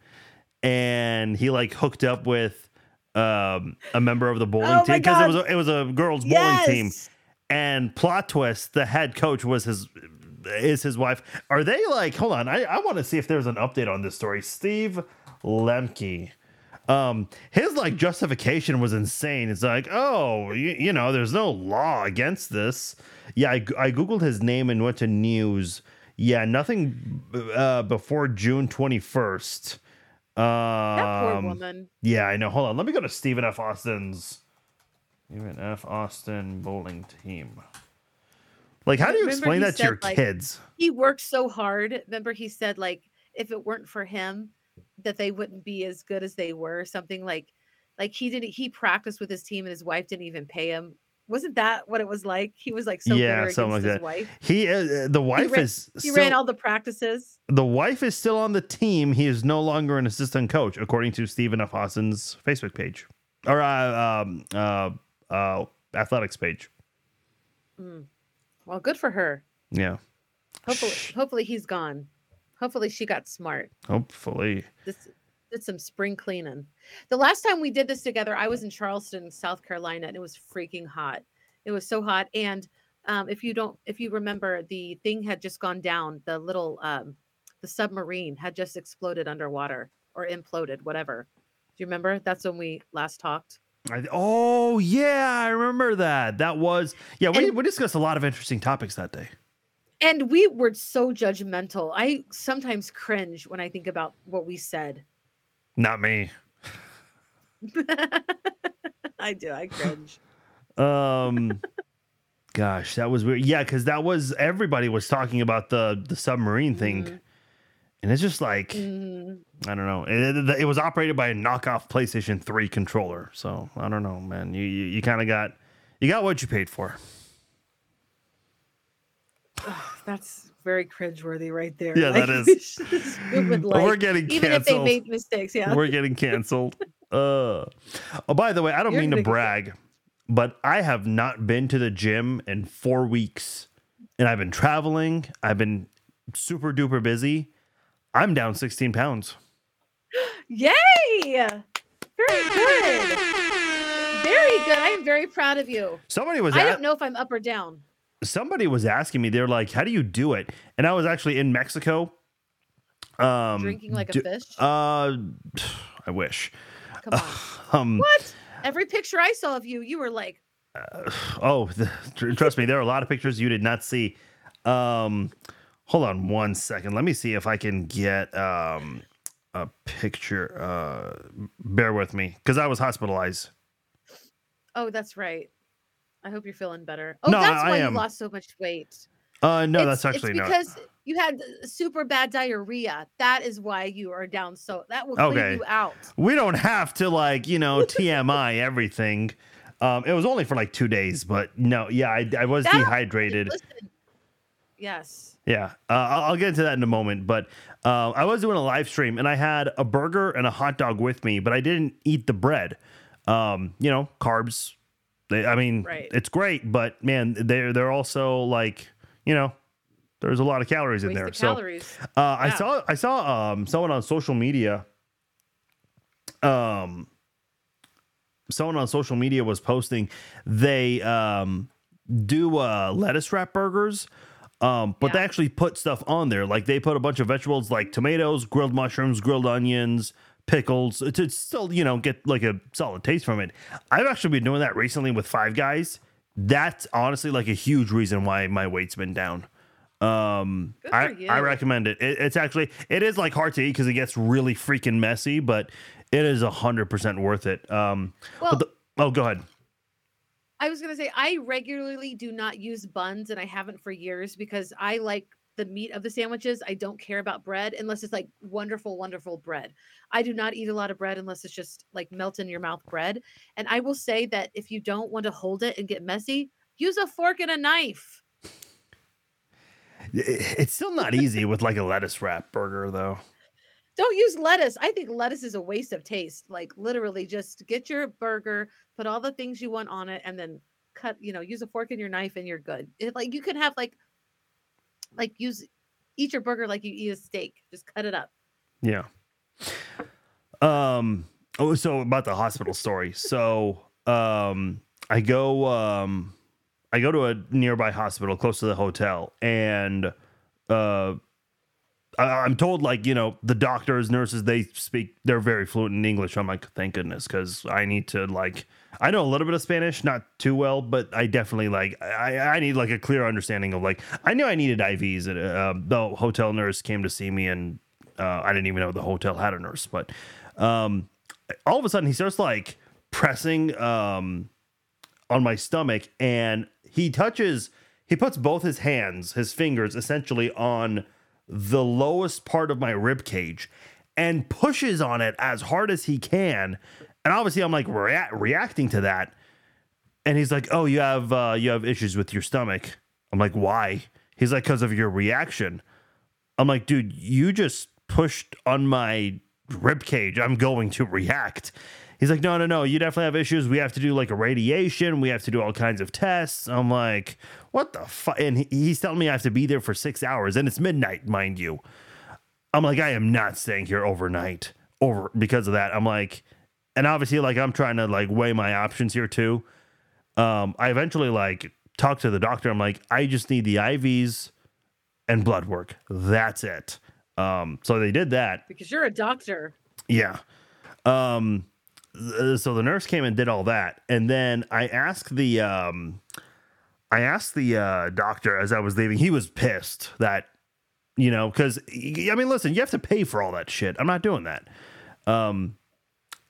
Speaker 1: and he like hooked up with um, a member of the bowling
Speaker 2: Oh
Speaker 1: team. Because it was a, it was a girls bowling team. and plot twist the head coach was his is his wife. Are they like hold on. I, I want to see if there's an update on this story. Steve lemke. Um his like justification was insane. It's like oh you, you know there's no law against this. Yeah I, I googled his name and went to news yeah nothing uh before june 21st um
Speaker 2: that poor woman
Speaker 1: yeah, I know. Hold on. Let me go to Stephen F. Austin's Stephen F. Austin bowling team. Like, how do you
Speaker 2: Remember
Speaker 1: explain that to your
Speaker 2: like,
Speaker 1: kids?
Speaker 2: he worked so hard remember he said like if it weren't for him that they wouldn't be as good as they were something like like he didn't he practiced with his team and his wife didn't even pay him wasn't that what it was like he was like so
Speaker 1: Yeah, something
Speaker 2: against
Speaker 1: like
Speaker 2: his
Speaker 1: that.
Speaker 2: wife
Speaker 1: He, uh, the wife
Speaker 2: ran-
Speaker 1: is
Speaker 2: he
Speaker 1: still,
Speaker 2: ran all the practices
Speaker 1: the wife is still on the team. He is no longer an assistant coach, according to Stephen F. Austin's Facebook page or uh, um, uh, uh, athletics page.
Speaker 2: Mm. well good for her
Speaker 1: Yeah,
Speaker 2: hopefully hopefully he's gone hopefully she got smart
Speaker 1: hopefully.
Speaker 2: this did some spring cleaning. The last time we did this together, I was in Charleston, South Carolina, and it was freaking hot. It was so hot. And um, if you don't, if you remember, the thing had just gone down. The little, um, the submarine had just exploded underwater or imploded, whatever. Do you remember? That's when we last talked.
Speaker 1: I, oh yeah, I remember that. That was yeah. We
Speaker 2: And-
Speaker 1: we discussed a lot of interesting topics that day.
Speaker 2: And we were so judgmental. I sometimes cringe when I think about what we said.
Speaker 1: Not me. *laughs*
Speaker 2: I do. I cringe.
Speaker 1: Um, *laughs* gosh, that was weird. Yeah, because that was everybody was talking about the the submarine thing,
Speaker 2: Mhm.
Speaker 1: and it's just like
Speaker 2: Mhm.
Speaker 1: I don't know. It, it- it was operated by a knockoff PlayStation Three controller, so I don't know, man. You you, you kind of got you got what you paid for.
Speaker 2: That's very cringeworthy right there.
Speaker 1: Yeah, that
Speaker 2: we *laughs*
Speaker 1: is.
Speaker 2: should just do it
Speaker 1: But we're
Speaker 2: like-
Speaker 1: getting
Speaker 2: even if they
Speaker 1: canceled.
Speaker 2: made mistakes. Yeah.
Speaker 1: We're getting canceled. *laughs* Uh. Oh, by the way, I don't
Speaker 2: You're
Speaker 1: mean to brag, but I have not been to the gym in four weeks, and I've been traveling. I've been super duper busy. I'm down 16 pounds. *gasps*
Speaker 2: Yay! Very good. Very good. I am very proud of you.
Speaker 1: Somebody was
Speaker 2: I
Speaker 1: at,
Speaker 2: don't know if I'm up or down.
Speaker 1: Somebody was asking me. They're like, "How do you do it?" And I was actually in Mexico. Um,
Speaker 2: Drinking like a fish.
Speaker 1: Uh, *sighs* I wish.
Speaker 2: Come on. *sighs*
Speaker 1: Um,
Speaker 2: what? Every picture I saw of you, you were like, *sighs*
Speaker 1: oh, the, trust me, there are a lot of pictures you did not see. Um, hold on one second. Let me see if I can get um a picture. Uh, bear with me, because I was hospitalized.
Speaker 2: oh, that's right. I hope you're feeling better. Oh,
Speaker 1: No,
Speaker 2: that's
Speaker 1: I
Speaker 2: why
Speaker 1: am.
Speaker 2: you lost so much weight.
Speaker 1: Uh, no,
Speaker 2: It's-
Speaker 1: that's actually
Speaker 2: it's
Speaker 1: not.
Speaker 2: because you had super bad diarrhea. That is why you are down. So that will clean
Speaker 1: Okay.
Speaker 2: you out.
Speaker 1: We don't have to like you know *laughs* TMI everything. Um, it was only for like two days, but no, yeah, I, I was
Speaker 2: That-
Speaker 1: dehydrated.
Speaker 2: Listen. Yes.
Speaker 1: Yeah, uh, I'll, I'll get into that in a moment. But uh, I was doing a live stream and I had a burger and a hot dog with me, but I didn't eat the bread. Um, you know, carbs. They, I mean,
Speaker 2: Right.
Speaker 1: it's great, but man, they're they're also like, you know, there's a lot of calories in there. So
Speaker 2: calories.
Speaker 1: uh, I saw I saw um someone on social media. Um, someone on social media was posting they um do uh lettuce wrap burgers. Um, but they actually put stuff on there. Like they put a bunch of vegetables like tomatoes, grilled mushrooms, grilled onions, pickles to still, you know, get like a solid taste from it. I've actually been doing that recently with Five Guys. That's honestly like a huge reason why my weight's been down. Um, I, I recommend it. it. It's actually it is like hard to eat because it gets really freaking messy, but it is a hundred percent worth it. Um,
Speaker 2: Well,
Speaker 1: the, oh, go ahead.
Speaker 2: I was gonna say I regularly do not use buns, and I haven't for years because I like the meat of the sandwiches. I don't care about bread unless it's like wonderful, wonderful bread. I do not eat a lot of bread unless it's just like melt in your mouth bread. And I will say that if you don't want to hold it and get messy, use a fork and a knife.
Speaker 1: It's still not easy with like a lettuce wrap burger though.
Speaker 2: Don't use lettuce. I think lettuce is a waste of taste. Like literally just get your burger, put all the things you want on it, and then cut, you know, use a fork and your knife and you're good. It, like you can have like like use eat your burger like you eat a steak. Just cut it up.
Speaker 1: Yeah. Um. Oh, so about the hospital story. So, um, I go, um, I go to a nearby hospital close to the hotel, and uh, I, I'm told like you know the doctors, nurses, they speak, they're very fluent in English. I'm like, thank goodness, because I need to like, I know a little bit of Spanish, not too well, but I definitely like, I, I need like a clear understanding of like, I knew I needed IVs. And, uh, the hotel nurse came to see me, and uh, I didn't even know the hotel had a nurse, but um, all of a sudden he starts like pressing um on my stomach and he touches he puts both his hands his fingers essentially on the lowest part of my rib cage and pushes on it as hard as he can. And obviously i'm like rea- reacting to that. And he's like oh you have uh you have issues with your stomach. I'm like why? He's like because of your reaction. I'm like dude you just pushed on my rib cage. I'm going to react He's like, no, no, no. You definitely have issues. We have to do like a radiation. We have to do all kinds of tests. I'm like, what the fuck? And he's telling me I have to be there for six hours, and it's midnight, mind you. I'm like, I am not staying here overnight over because of that. I'm like, and obviously, like I'm trying to like weigh my options here too. Um, I eventually like talked to the doctor. I'm like, I just need the IVs and blood work. That's it. Um, so they did that.
Speaker 2: Because you're a doctor.
Speaker 1: Yeah. Um, so the nurse came and did all that, and then I asked the um, I asked the uh, doctor as I was leaving. He was pissed that you know because I mean, listen, you have to pay for all that shit. I'm not doing that. Um,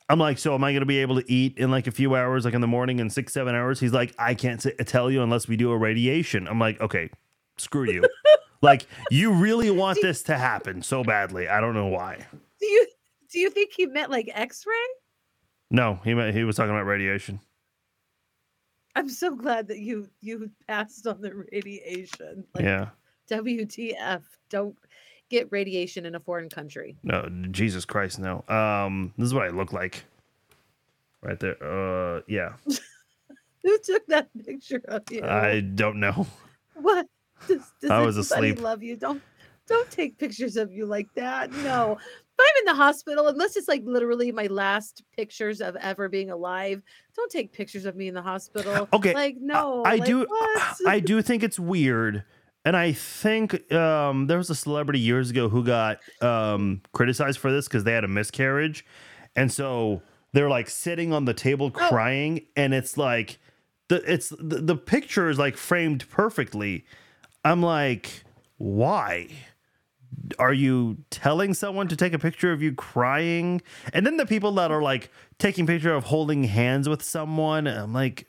Speaker 1: I'm like, so am I going to be able to eat in like a few hours, like in the morning, in six, seven hours? He's like, I can't s- tell you unless we do a radiation. I'm like, okay, screw you. *laughs* like, you really want this to happen so badly. I don't know why.
Speaker 2: Do you do you think he meant like X-ray?
Speaker 1: No, he he was talking about radiation.
Speaker 2: I'm so glad that you you passed on the radiation. Like
Speaker 1: yeah.
Speaker 2: WTF? Don't get radiation in a foreign country.
Speaker 1: No, Jesus Christ, no. Um, this is what I look like. Right there. Uh, yeah. *laughs*
Speaker 2: Who took that picture of you?
Speaker 1: I don't know.
Speaker 2: What? Does, does
Speaker 1: I was asleep.
Speaker 2: Love you. Don't don't take pictures of you like that. No. If I'm in the hospital, unless it's like literally my last pictures of ever being alive, don't take pictures of me in the hospital.
Speaker 1: Okay,
Speaker 2: Like no.
Speaker 1: I
Speaker 2: like,
Speaker 1: do.
Speaker 2: what?
Speaker 1: I do think it's weird, and I think um, there was a celebrity years ago who got um, criticized for this because they had a miscarriage, and so they're like sitting on the table
Speaker 2: Oh.
Speaker 1: crying, and it's like the it's the, the picture is like framed perfectly. I'm like, why? Are you telling someone to take a picture of you crying? And then the people that are like taking picture of holding hands with someone, I'm like,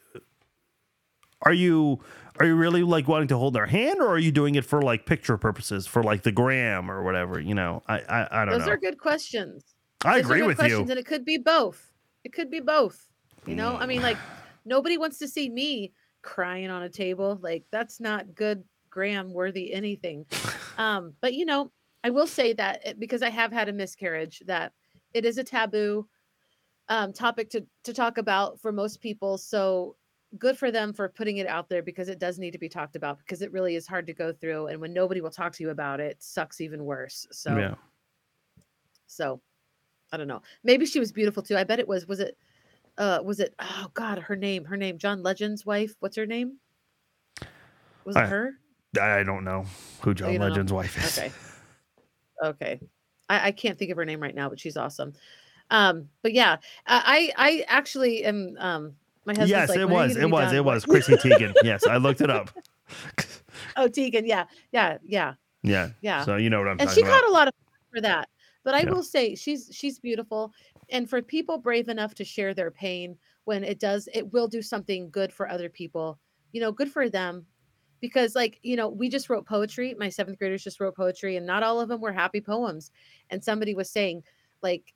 Speaker 1: are you are you really like wanting to hold their hand or are you doing it for like picture purposes for like the gram or whatever you know i i, I don't know.
Speaker 2: Those
Speaker 1: know
Speaker 2: are good questions.
Speaker 1: i agree.
Speaker 2: Those are
Speaker 1: agree
Speaker 2: good
Speaker 1: with
Speaker 2: questions,
Speaker 1: you
Speaker 2: And it could be both. It could be both. You know, I mean, like *sighs* nobody wants to see me crying on a table. Like that's not good gram worthy anything. *laughs* Um, but you know, I will say that because I have had a miscarriage, that it is a taboo um, topic to to talk about for most people. So good for them for putting it out there because it does need to be talked about because it really is hard to go through. And when nobody will talk to you about it, it sucks even worse. So
Speaker 1: yeah
Speaker 2: so I don't know. Maybe she was beautiful too. I bet it was. Was it? Uh, was it? Oh God, her name. Her name. John Legend's wife. What's her name? Was it
Speaker 1: I-
Speaker 2: her?
Speaker 1: I don't know who john
Speaker 2: Oh, you know?
Speaker 1: legend's wife is
Speaker 2: Okay. Okay. I, I can't think of her name right now, but she's awesome. Um, but yeah, I I actually am. Um, my husband.
Speaker 1: yes
Speaker 2: like,
Speaker 1: it
Speaker 2: "When are you
Speaker 1: was it was
Speaker 2: done?"
Speaker 1: it was *laughs* chrissy teigen yes i looked it up *laughs*
Speaker 2: Oh, Tegan. Yeah, yeah, yeah.
Speaker 1: yeah
Speaker 2: Yeah.
Speaker 1: so you know what i'm
Speaker 2: and she caught a lot of for that but i
Speaker 1: Yeah.
Speaker 2: will say she's she's beautiful and for people brave enough to share their pain when it does it will do something good for other people you know good for them because like you know we just wrote poetry my seventh graders just wrote poetry and not all of them were happy poems and somebody was saying like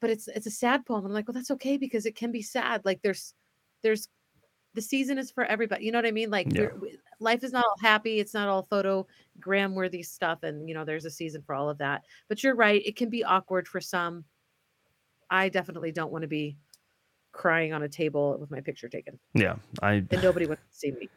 Speaker 2: but it's it's a sad poem. I'm like well that's okay because it can be sad like there's there's the season is for everybody you know what i mean? Like
Speaker 1: Yeah.
Speaker 2: life is not all happy it's not all photo gram worthy stuff and you know there's a season for all of that but you're right it can be awkward for some. I definitely don't want to be crying on a table with my picture taken
Speaker 1: yeah i
Speaker 2: and nobody wants to see me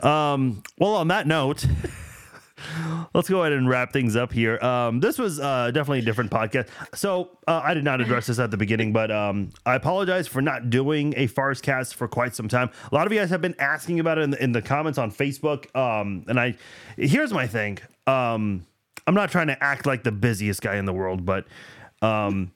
Speaker 1: Um, well, on that note, *laughs* let's go ahead and wrap things up here. Um, this was uh, definitely a different podcast. So uh, I did not address this at the beginning, but um, I apologize for not doing a Farz Cast for quite some time. A lot of you guys have been asking about it in the, in the comments on Facebook. Um, and I here's my thing. Um, I'm not trying to act like the busiest guy in the world, but um,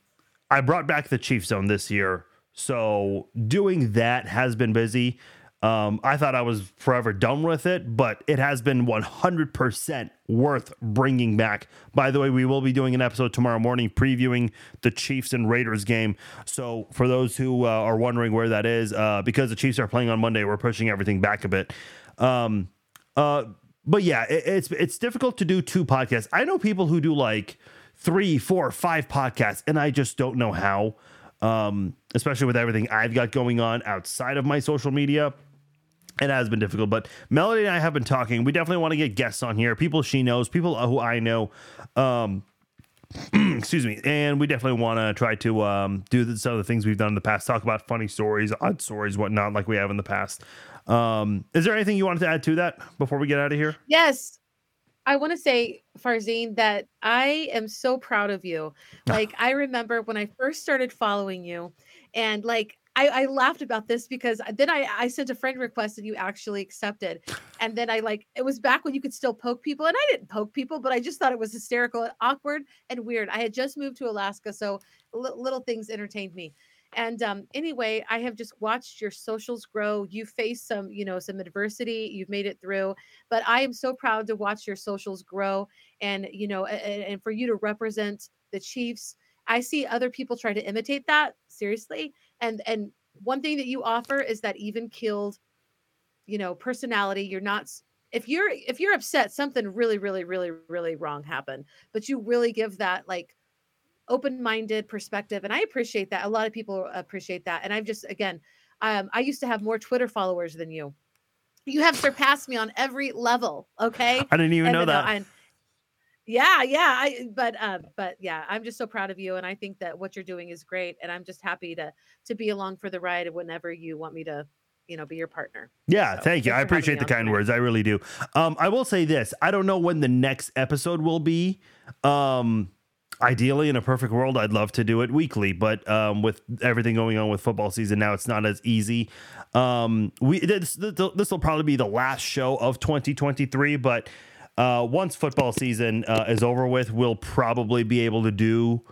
Speaker 1: I brought back the Chief Zone this year. So doing that has been busy. Um, I thought I was forever done with it, but it has been 100% worth bringing back. By the way, we will be doing an episode tomorrow morning previewing the Chiefs and Raiders game. So, for those who uh, are wondering where that is, uh, because the Chiefs are playing on Monday, we're pushing everything back a bit. Um, uh, but yeah, it, it's it's difficult to do two podcasts. I know people who do like three, four, five podcasts, and I just don't know how. Um, especially with everything I've got going on outside of my social media. It has been difficult, but Melody and I have been talking. We definitely want to get guests on here, people she knows, people who I know. Um, *clears throat* excuse me, and we definitely want to try to um, do some of the things we've done in the past. Talk about funny stories, odd stories, whatnot, like we have in the past. Um, is there anything you wanted to add to that before we get out of here?
Speaker 2: yes I want to say, Farzin, that I am so proud of you. Like, *laughs* I remember when I first started following you, and like, I, I laughed about this because uh, then I, I sent a friend request and you actually accepted. And then I like, it was back when you could still poke people, and I didn't poke people, but I just thought it was hysterical and awkward and weird. I had just moved to Alaska, so little things entertained me. And um, anyway, I have just watched your socials grow. You faced some, you know, some adversity. You've made it through. But I am so proud to watch your socials grow, and you know, and, and for you to represent the Chiefs. I see other people try to imitate that seriously, and and one thing that you offer is that even killed, you know, personality. You're not if you're if you're upset, something really, really, really, really wrong happened. But you really give that like open-minded perspective and i appreciate that a lot of people appreciate that and i've just again um, i used to have more twitter followers than you. You have surpassed me on every level okay?
Speaker 1: I didn't even and, know that.
Speaker 2: I, yeah yeah i but uh but yeah i'm just so proud of you and i think that what you're doing is great and i'm just happy to to be along for the ride whenever you want me to you know be your partner.
Speaker 1: Yeah so, thank you i appreciate the kind words i really do. Um i will say this i don't know when the next episode will be um ideally in a perfect world i'd love to do it weekly but um, with everything going on with football season now it's not as easy. Um, we this will probably be the last show of 2023 but uh, once football season uh, is over with we'll probably be able to do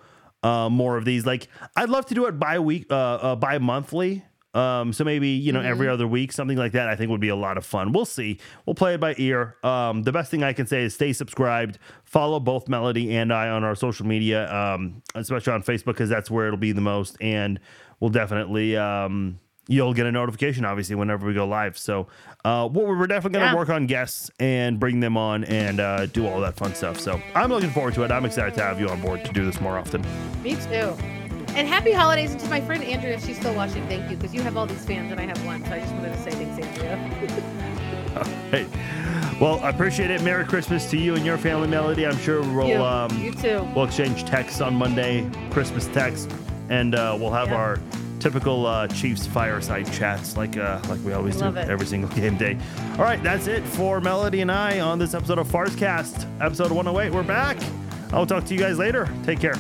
Speaker 1: uh, more of these. Like i'd love to do it by week uh, uh, bi monthly um, so maybe you know mm-hmm. every other week, something like that. I think would be a lot of fun. We'll see. We'll play it by ear. Um, the best thing I can say is stay subscribed. Follow both Melody and I on our social media, um, especially on Facebook because that's where it'll be the most. And we'll definitely um, you'll get a notification obviously whenever we go live. So uh, we're definitely going to yeah. work on guests and bring them on and uh, do all that fun stuff. So I'm looking forward to it. I'm excited to have you on board to do this more often.
Speaker 2: Me too. And happy holidays and to my friend Andrea, if she's still watching. Thank you, because you have all these fans and I have one. So I just wanted to say thanks, Andrea. *laughs*
Speaker 1: hey. Well, I appreciate it. Merry Christmas to you and your family, Melody. I'm sure we'll
Speaker 2: you, um, you too.
Speaker 1: We'll exchange texts on Monday, Christmas texts, and uh, we'll have yeah. our typical uh, Chiefs fireside chats like uh, like we always do it. every single *laughs* game day. All right, that's it for Melody and I on this episode of Farzcast, episode 108. We're back. I'll talk to you guys later. Take care.